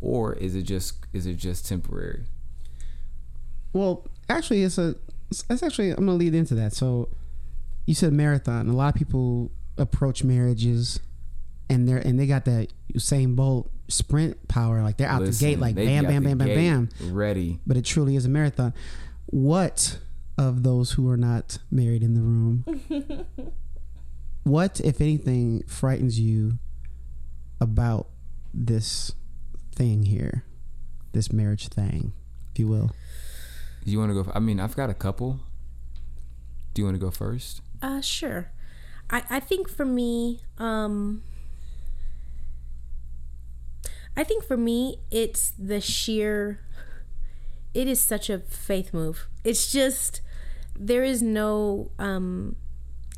or is it just is it just temporary? Well, actually, it's a. It's actually I'm gonna lead into that. So, you said marathon. A lot of people approach marriages, and they're and they got that Usain Bolt sprint power. Like they're out Listen, the gate, like bam, bam, bam, bam, bam. ready. But it truly is a marathon. What of those who are not married in the room? what, if anything, frightens you about this thing here, this marriage thing, if you will? Do you want to go? I mean, I've got a couple. Do you want to go first? Uh, sure. I, I think for me, um, I think for me, it's the sheer, it is such a faith move. It's just, there is no, um,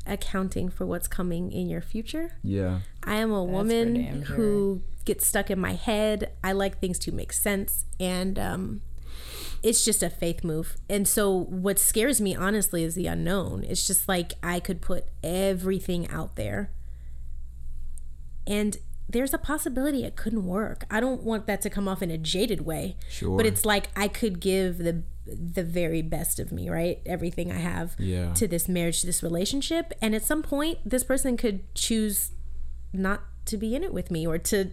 accounting for what's coming in your future. Yeah. I am a That's woman who gets stuck in my head. I like things to make sense, and um, it's just a faith move. And so, what scares me honestly is the unknown. It's just like I could put everything out there, and there's a possibility it couldn't work. I don't want that to come off in a jaded way, Sure. but it's like I could give the the very best of me, right? Everything I have Yeah. to this marriage, to this relationship, and at some point, this person could choose not to be in it with me or to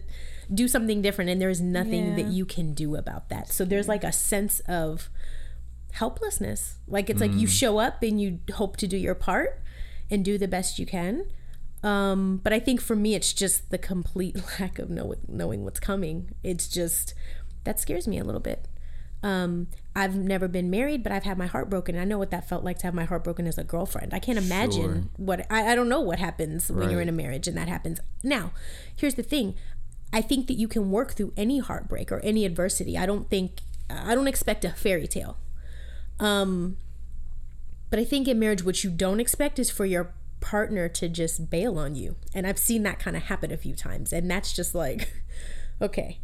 do something different and there's nothing Yeah. that you can do about that so there's like a sense of helplessness. Like it's like you show up and you hope to do your part and do the best you can. Um, but I think for me, it's just the complete lack of know, knowing what's coming. It's just that scares me a little bit. Um, I've never been married, but I've had my heart broken. I know what that felt like to have my heart broken as a girlfriend. I can't imagine Sure. what I, I don't know what happens when you're in a marriage and that happens. Now, here's the thing. I think that you can work through any heartbreak or any adversity. I don't think I don't expect a fairy tale. Um but I think in marriage what you don't expect is for your partner to just bail on you. And I've seen that kind of happen a few times and that's just like okay.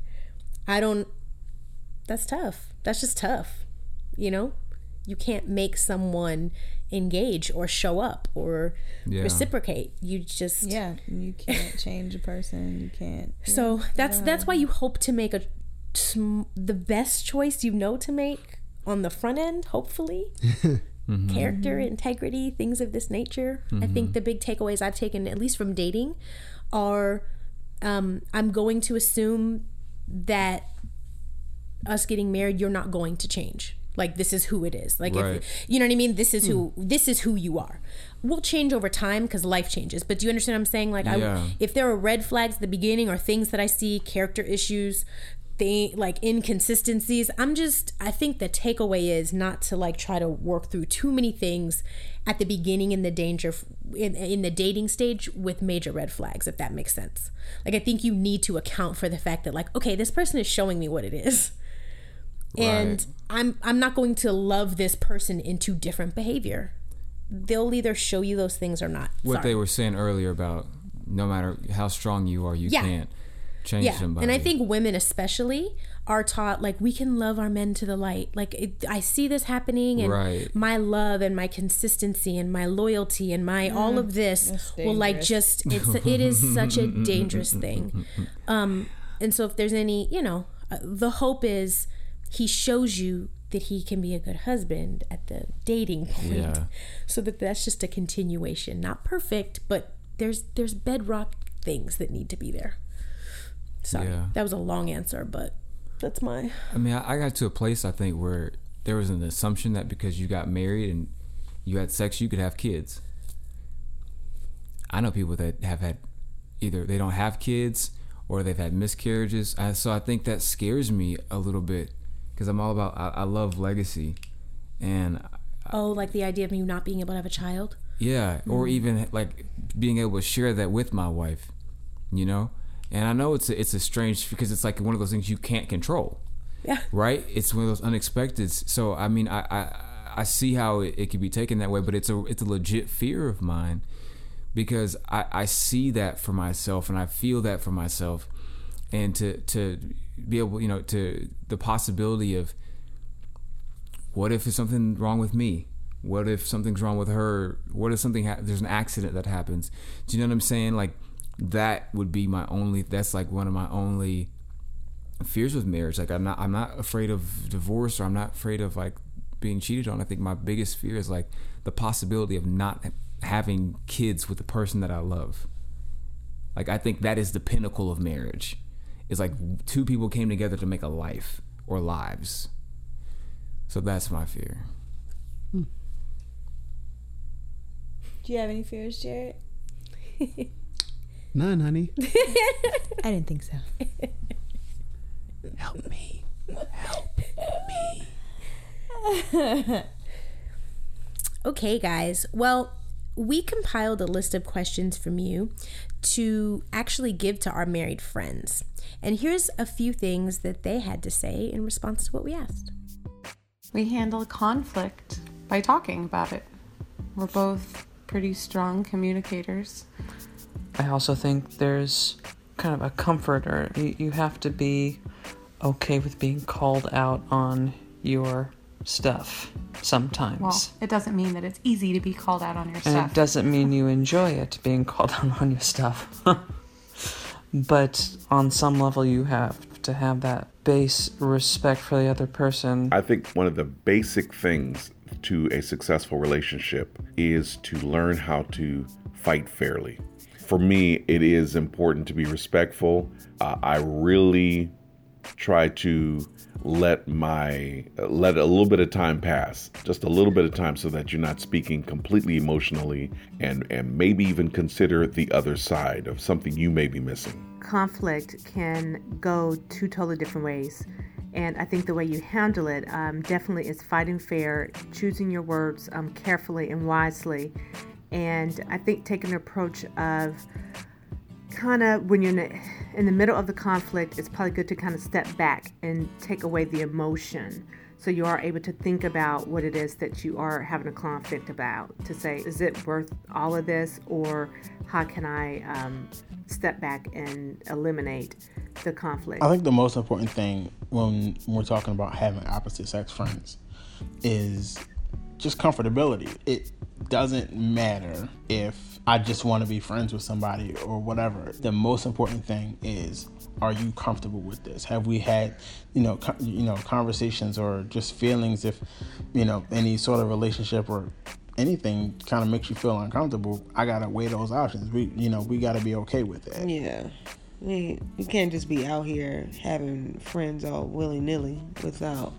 I don't that's tough. That's just tough. You know? You can't make someone engage or show up or Yeah. reciprocate. You just Yeah, you can't change a person. You can't. so that's that's why you hope to make a sm- the best choice you know to make on the front end. Hopefully, character, integrity, things of this nature. I think the big takeaways I've taken, at least from dating, are um, I'm going to assume that us getting married, you're not going to change. Like this is who it is. Like Right. if you know what I mean. This is who hmm. this is who you are. We'll change over time because life changes. But do you understand what I'm saying? Like Yeah. I, if there are red flags at the beginning or things that I see, character issues, thing like inconsistencies, I'm just I think the takeaway is not to like try to work through too many things at the beginning in the danger in, in the dating stage with major red flags if that makes sense. Like I think you need to account for the fact that like okay, this person is showing me what it is. And Right. I'm I'm not going to love this person into different behavior. They'll either show you those things or not. What Sorry. they were saying earlier about no matter how strong you are, you Yeah. can't change yeah somebody. and i think women especially are taught like we can love our men to the light like it, i see this happening and Right. my love and my consistency and my loyalty and my all of this will like just it's it is such a dangerous thing um and so if there's any you know uh, the hope is he shows you that he can be a good husband at the dating point Yeah. so that that's just a continuation not perfect but there's there's bedrock things that need to be there Sorry, Yeah. that was a long answer, but that's my. I mean, I, I got to a place I think where there was an assumption that because you got married and you had sex, you could have kids. I know people that have had either they don't have kids or they've had miscarriages. I, so I think that scares me a little bit because I'm all about I, I love legacy, and Oh, like the idea of you not being able to have a child. Yeah, or mm. even like being able to share that with my wife, you know. And I know it's a, it's a strange because it's like one of those things you can't control, Yeah. right? It's one of those unexpected. So I mean, I I, I see how it, it can be taken that way, but it's a it's a legit fear of mine because I I see that for myself and I feel that for myself, and to to be able you know to the possibility of what if there's something wrong with me? What if something's wrong with her? What if something ha- there's an accident that happens? Do you know what I'm saying? Like that would be my only. That's like one of my only fears with marriage. Like I'm not. I'm not afraid of divorce or I'm not afraid of like being cheated on. I think my biggest fear is like the possibility of not having kids with the person that I love. Like I think that is the pinnacle of marriage. It's like two people came together to make a life or lives. So that's my fear. Hmm. Do you have any fears, Jared? None, honey. I didn't think so. Help me. Help me. Okay, guys. Well, we compiled a list of questions from you to actually give to our married friends. And here's a few things that they had to say in response to what we asked. We handle conflict by talking about it. We're both pretty strong communicators. I also think there's kind of a comfort, or you, you have to be okay with being called out on your stuff sometimes. Well, it doesn't mean that it's easy to be called out on your and stuff. it doesn't mean you enjoy it being called out on your stuff. but on some level, you have to have that base respect for the other person. I think one of the basic things to a successful relationship is to learn how to fight fairly. For me, it is important to be respectful. Uh, I really try to let my let a little bit of time pass just a little bit of time so that you're not speaking completely emotionally and and maybe even consider the other side of something you may be missing conflict can go two totally different ways. And I think the way you handle it um, definitely is fighting fair, choosing your words um, carefully and wisely. And I think taking an approach of kind of when you're in the, middle of the conflict, it's probably good to kind of step back and take away the emotion. So you are able to think about what it is that you are having a conflict about. To say, is it worth all of this, or how can I um, step back and eliminate the conflict? I think the most important thing when we're talking about having opposite sex friends is just comfortability. It doesn't matter if I just want to be friends with somebody or whatever. The most important thing is are you comfortable with this? Have we had, you know, co- you know, conversations or just feelings if, you know, any sort of relationship or anything kind of makes you feel uncomfortable, I got to weigh those options. We, you know, we got to be okay with that. Yeah. We, you can't just be out here having friends all willy nilly without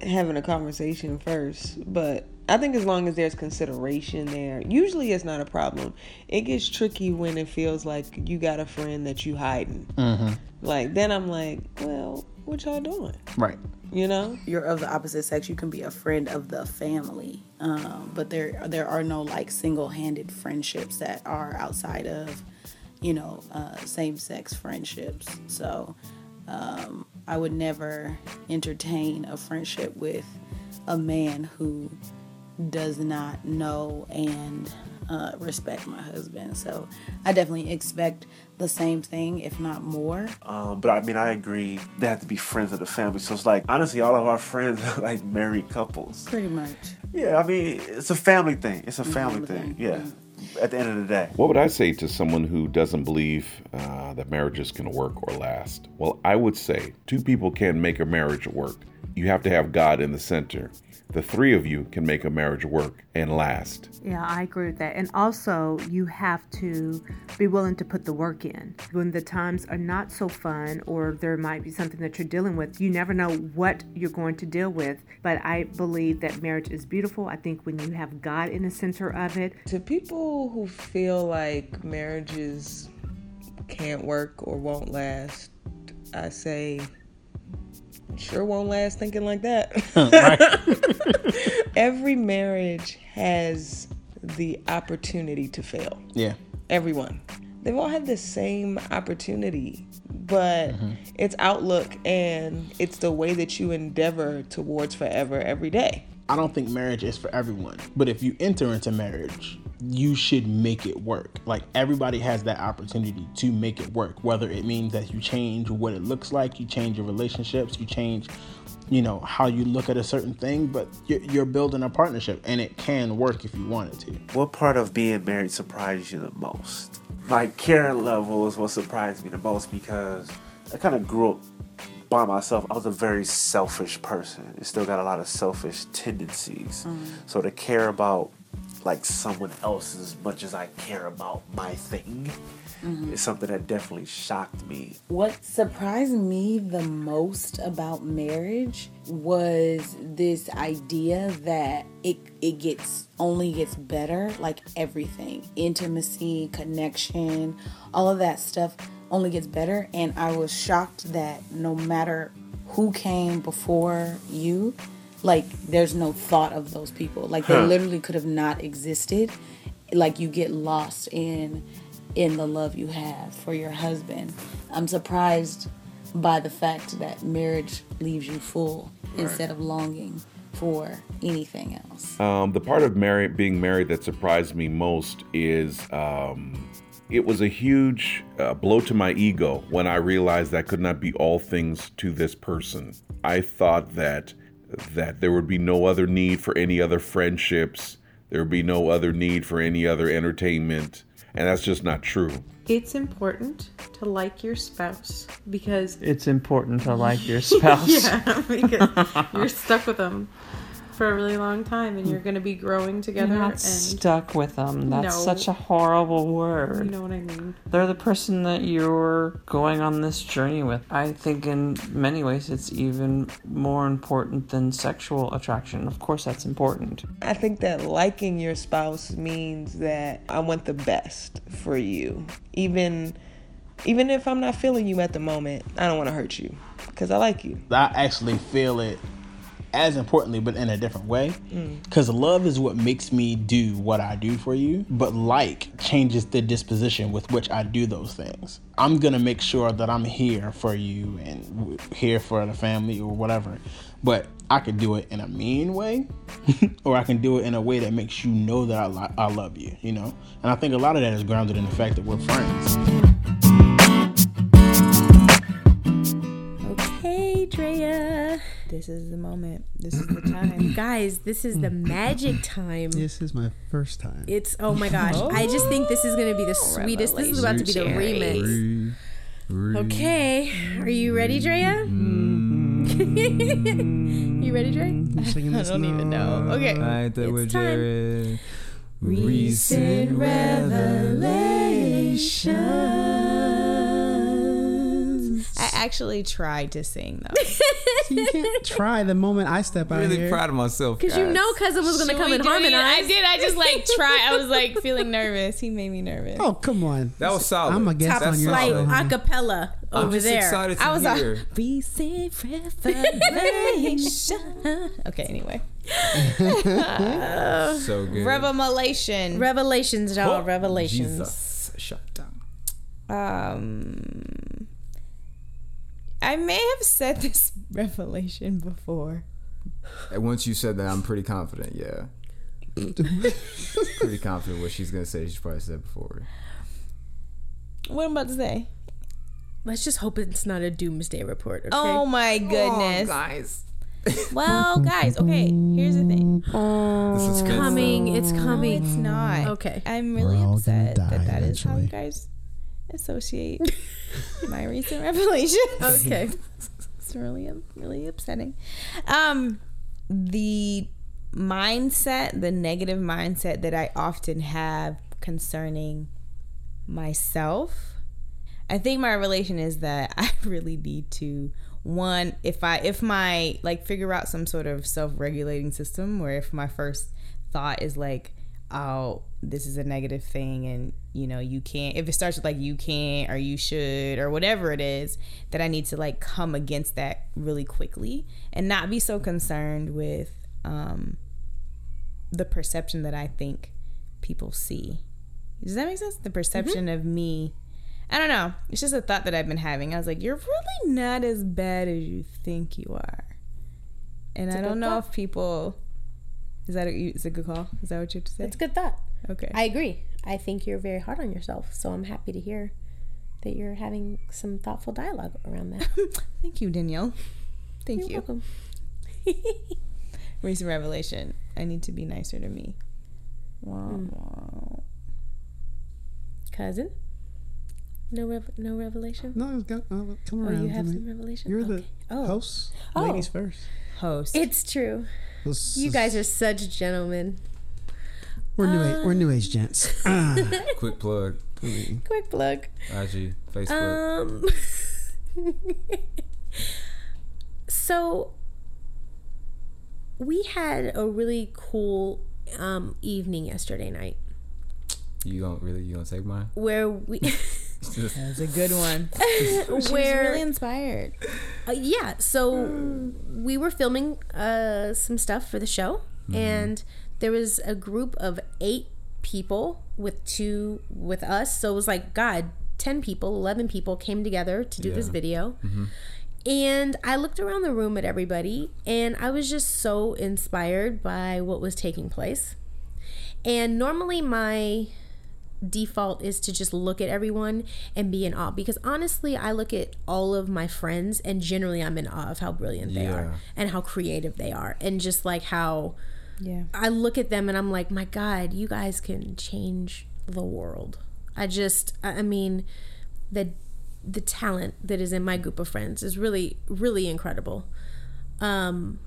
having a conversation first. But I think as long as there's consideration there, usually it's not a problem. It gets tricky when it feels like you got a friend that you hiding. Mm-hmm. Like then I'm like, well, what y'all doing? Right. You know? you're of the opposite sex, you can be a friend of the family. Um, but there there are no like single handed friendships that are outside of, you know, uh, same sex friendships. So um, I would never entertain a friendship with a man who does not know and uh, respect my husband. So I definitely expect the same thing, if not more. Um, but I mean, I agree. They have to be friends of the family. So it's like, honestly, all of our friends are like married couples. Pretty much. Yeah, I mean, it's a family thing. It's a family thing. Yeah. At the end of the day. What would I say to someone who doesn't believe uh, that marriages can work or last? Well, I would say two people can make a marriage work. You have to have God in the center. The three of you can make a marriage work and last. Yeah, I agree with that. And also, you have to be willing to put the work in. When the times are not so fun, or there might be something that you're dealing with, you never know what you're going to deal with. But I believe that marriage is beautiful. I think when you have God in the center of it, To people who feel like marriages can't work or won't last, I say sure won't last thinking like that. Every marriage has the opportunity to fail. Yeah. Everyone. They've all had the same opportunity, but mm-hmm. it's outlook and it's the way that you endeavor towards forever every day. I don't think marriage is for everyone, but if you enter into marriage, you should make it work. Like everybody has that opportunity to make it work, whether it means that you change what it looks like, you change your relationships, you change, you know, how you look at a certain thing, but you're, you're building a partnership and it can work if you want it to. What part of being married surprised you the most? My care level is what surprised me the most because I kind of grew up by myself. I was a very selfish person. and still got a lot of selfish tendencies. Mm. So to care about like someone else as much as I care about my thing mm-hmm. is something that definitely shocked me. What surprised me the most about marriage was this idea that it it gets only gets better, like everything. Intimacy, connection, all of that stuff only gets better and I was shocked that no matter who came before you, like there's no thought of those people. Like they Huh. literally could have not existed. Like you get lost in in the love you have for your husband. I'm surprised by the fact that marriage leaves you full instead of longing for anything else. Um, the part of married, being married that surprised me most is um, it was a huge uh, blow to my ego when I realized that I could not be all things to this person. I thought that that there would be no other need for any other friendships. There would be no other need for any other entertainment, and that's just not true. It's important to like your spouse because It's important to like your spouse. yeah, because you're stuck with them for a really long time, and you're going to be growing together. You're not and stuck with them. That's No. such a horrible word. you know what I mean. They're the person that you're going on this journey with. I think in many ways it's even more important than sexual attraction. Of course, that's important. I think that liking your spouse means that I want the best for you. Even even if I'm not feeling you at the moment, I don't want to hurt you because I like you. I actually feel it as importantly, but in a different way. Mm. Because love is what makes me do what I do for you, but like changes the disposition with which I do those things. I'm gonna make sure that I'm here for you and here for the family or whatever. But I can do it in a mean way, or I can do it in a way that makes you know that I, li- I love you, you know? And I think a lot of that is grounded in the fact that we're friends. This is the moment. This is the time. Guys, this is the magic time. This is my first time. It's oh my gosh. Oh. I just think this is gonna be the sweetest. This is about to be the remix. Okay. Are you ready, Drea? Mm-hmm. you ready, Drea? I'm singing I this don't even know. Okay. I thought with It's time. Jared. Recent revelations. I actually tried to sing though. you can't try the moment I step out I'm really here. proud of myself. Because you know cousin was gonna Should come we and do it? harmonize. I did. I just like try. I was like feeling nervous. He made me nervous. Oh come on. That was solid. I'm a guest That's on your Like solid. show. acapella I'm over just there. excited to I was hear. a recent revelation. okay, anyway. so good. Revelation. Revelations, y'all. Revelations. Jesus. Shut down. Um, I may have said this revelation before. And once you said that, I'm pretty confident. Yeah. pretty confident what she's gonna say. She's probably said before. What I'm about to say? Let's just hope it's not a doomsday report. Okay? Oh my goodness. guys. well, guys, okay, here's the thing. This is it's coming. It's coming. It's not. Okay. I'm We're really upset die that that is how you guys associate my recent revelations. Okay. it's really really upsetting. Um, the mindset, the negative mindset that I often have concerning myself. I think my relation is that I really need to one if I if my like figure out some sort of self-regulating system where if my first thought is like oh this is a negative thing and you know you can't if it starts with like you can't or you should or whatever it is that I need to like come against that really quickly and not be so concerned with um the perception that I think people see. Does that make sense? The perception of me. I don't know. It's just a thought that I've been having. I was like, you're really not as bad as you think you are. And It's I don't know thought. if people. Is that a, is a good call? Is that what you have to say? it's a good thought. Okay. I agree. I think you're very hard on yourself. So I'm happy to hear that you're having some thoughtful dialogue around that. Thank you, Danielle. Thank You're you. welcome. Recent revelation. I need to be nicer to me. Wow. Wow. Cousin? No rev- no revelation? No, go, uh, come around. Oh, you have to some revelation? You're the Oh. host. Oh. Ladies first. Host. It's true. Let's- You guys are such gentlemen. We're new age. We're new age gents. Ah. Quick plug. Quick plug. IG, Facebook. Um So we had a really cool um evening yesterday night you don't really you don't take mine. where we That's a good one. She where was really inspired. Uh, yeah, so we were filming uh, some stuff for the show, and there was a group of eight people with two with us. So it was like, God, 10 people, 11 people came together to do this Yeah. video. Mm-hmm. And I looked around the room at everybody, and I was just so inspired by what was taking place. And normally, my default is to just look at everyone and be in awe because honestly I look at all of my friends and generally I'm in awe of how brilliant they Yeah. are and how creative they are and just like how Yeah. I look at them and I'm like my god you guys can change the world I just I mean the the talent that is in my group of friends is really really incredible um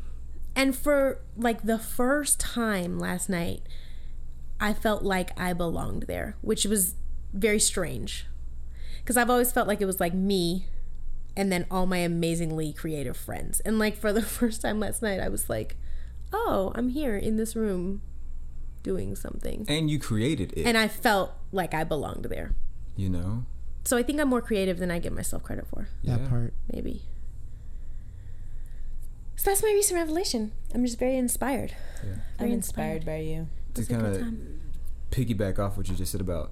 And for like the first time last night, I felt like I belonged there, which was very strange. Because I've always felt like it was like me and then all my amazingly creative friends. And like for the first time last night, I was like, oh, I'm here in this room doing something. And you created it. And I felt like I belonged there. you know? So I think I'm more creative than I give myself credit for. Yeah. That part. Maybe. So that's my recent revelation. I'm just very inspired. I'm Very inspired by you. to It's a good kind of piggyback off what you just said about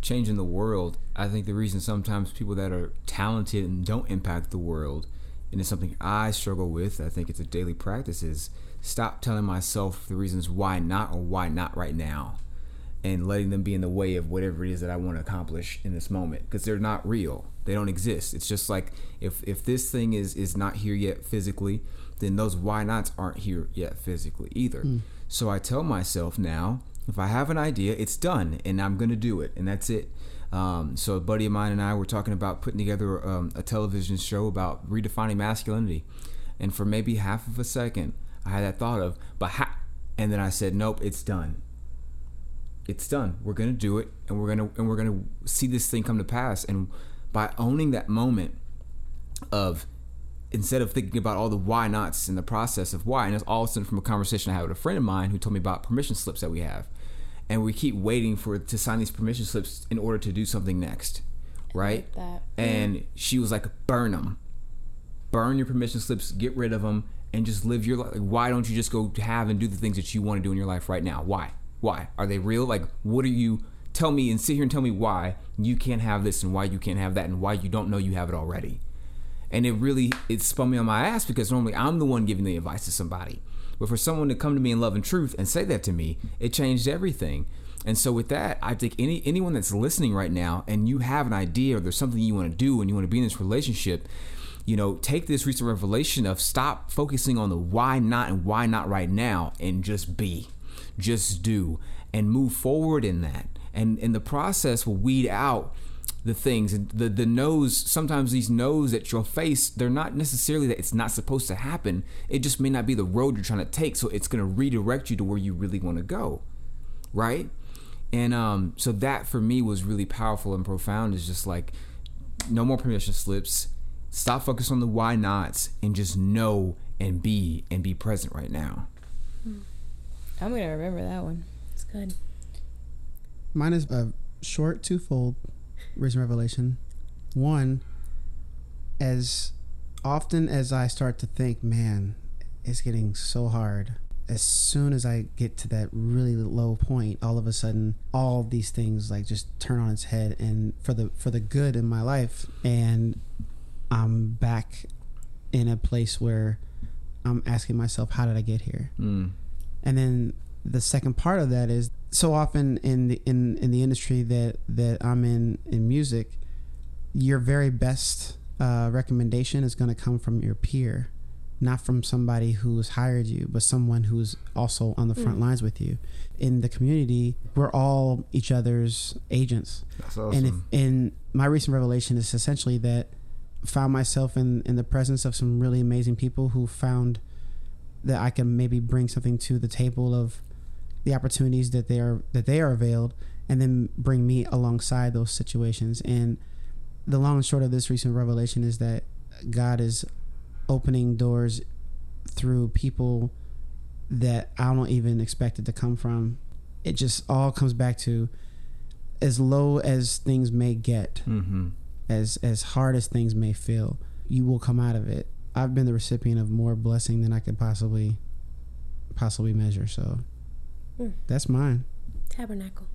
changing the world, I think the reason sometimes people that are talented and don't impact the world, and it's something I struggle with, I think it's a daily practice, is stop telling myself the reasons why not or why not right now. And letting them be in the way of whatever it is that I want to accomplish in this moment because they're not real. They don't exist. It's just like if if this thing is is not here yet physically, then those why nots aren't here yet physically either. So I tell myself now, if I have an idea, it's done, and I'm gonna do it, and that's it. Um, so a buddy of mine and I were talking about putting together um, a television show about redefining masculinity, and for maybe half of a second, I had that thought of, but ha-, and then I said, nope, it's done. It's done. We're gonna do it, and we're gonna and we're gonna see this thing come to pass. And by owning that moment of instead of thinking about all the why nots in the process of why, and it's all stemmed from a conversation I had with a friend of mine who told me about permission slips that we have, and we keep waiting for to sign these permission slips in order to do something next, right? that. And she was like, burn them, burn your permission slips, get rid of them, and just live your life. Why don't you just go have and do the things that you want to do in your life right now? Why? Why are they real? Like, what are you? Tell me and sit here and tell me why you can't have this and why you can't have that and why you don't know you have it already and it really it spun me on my ass because normally I'm the one giving the advice to somebody. But for someone to come to me in love and truth and say that to me, it changed everything. And so with that, I think any anyone that's listening right now and you have an idea or there's something you want to do and you want to be in this relationship, you know, take this recent revelation of stop focusing on the why not and why not right now and just be. Just do and move forward in that. And in the process will weed out the things and the the no's sometimes these no's that you'll face they're not necessarily that it's not supposed to happen it just may not be the road you're trying to take so it's going to redirect you to where you really want to go right and um so that for me was really powerful and profound is just like no more permission slips stop focus on the why nots and just know and be and be present right now hmm. I'm gonna remember that one. It's good. Mine is a short twofold recent revelation. One, as often as I start to think, man, it's getting so hard. As soon as I get to that really low point, all of a sudden, all these things like just turn on its head, and for the for the good in my life, and I'm back in a place where I'm asking myself, how did I get here? mm. and then the second part of that is so often in the in in the industry that that I'm in in music, your very best uh, recommendation is going to come from your peer, not from somebody who's hired you, but someone who's also on the front Mm. lines with you. In the community, we're all each other's agents. That's And if and my recent revelation is essentially that found myself in in the presence of some really amazing people who found that I can maybe bring something to the table of the opportunities that they are that they are availed and then bring me alongside those situations and the long and short of this recent revelation is that God is opening doors through people that I don't even expect it to come from. It just all comes back to as low as things may get, mm-hmm. As as hard as things may feel, you will come out of it. I've been the recipient of more blessing than I could possibly possibly measure. So Mm. that's mine. Tabernacle.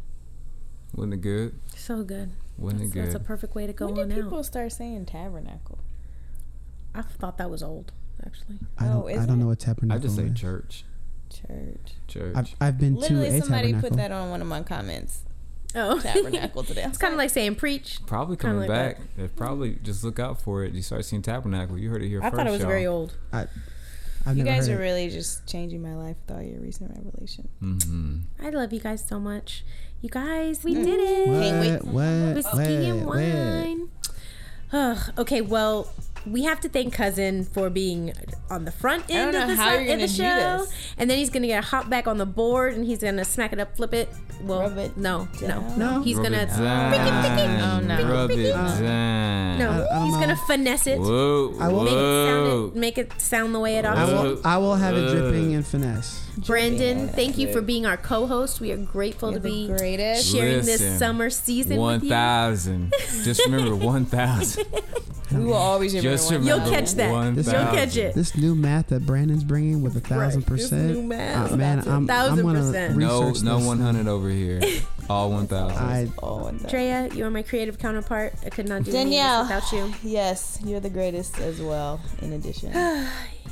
wasn't it good So good. wasn't That's, it good that's a perfect way to go when on did people out. start saying tabernacle? I thought that was old, actually. I don't Oh, I don't it? know what tabernacle I just say is. church Church. church I've, I've been to Literally, a somebody tabernacle. put that on one of my comments. Oh, Tabernacle today. it's kind of like saying preach. Probably coming like back. If probably just look out for it. You start seeing Tabernacle. You heard it here I first. thought it was y'all. very old. I, I've you never guys heard are it. really just changing my life with all your recent revelation. Mm-hmm. I love you guys so much. You guys, we did it. What? Can't wait. What? Whiskey and What? What? wine. Ugh, okay, well, we have to thank cousin for being on the front I don't end know of the, how si- you're of gonna the do show, this. and then he's gonna get a hop back on the board, and he's gonna smack it up, flip it. Well, Rub it no, no, down. No. He's Rub gonna it Oh, no. Rub it down. no, I- I don't he's know. gonna finesse it. Whoa, I will- Make it, sound it, make it sound the way it ought I to. will, I will have it Uh, dripping and finesse. Brandon, thank you for being our co-host. We are grateful You're to be greatest. sharing Listen, this summer season with you. thousand. Just remember one thousand. We will always remember Just one remember You'll catch that. one You'll catch it. This new math that Brandon's bringing with a thousand Right, this percent. new math. uh, man, That's a I'm, I'm thousand gonna percent. No, no this. one hundred over here. All one thousand. I Oh, and Drea, you are my creative counterpart. I could not do Danielle. this without you. Yes, you're the greatest as well. In addition,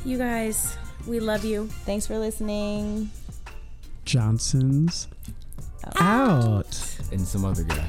You guys, we love you. thanks for listening. Johnson's out. and some other guy.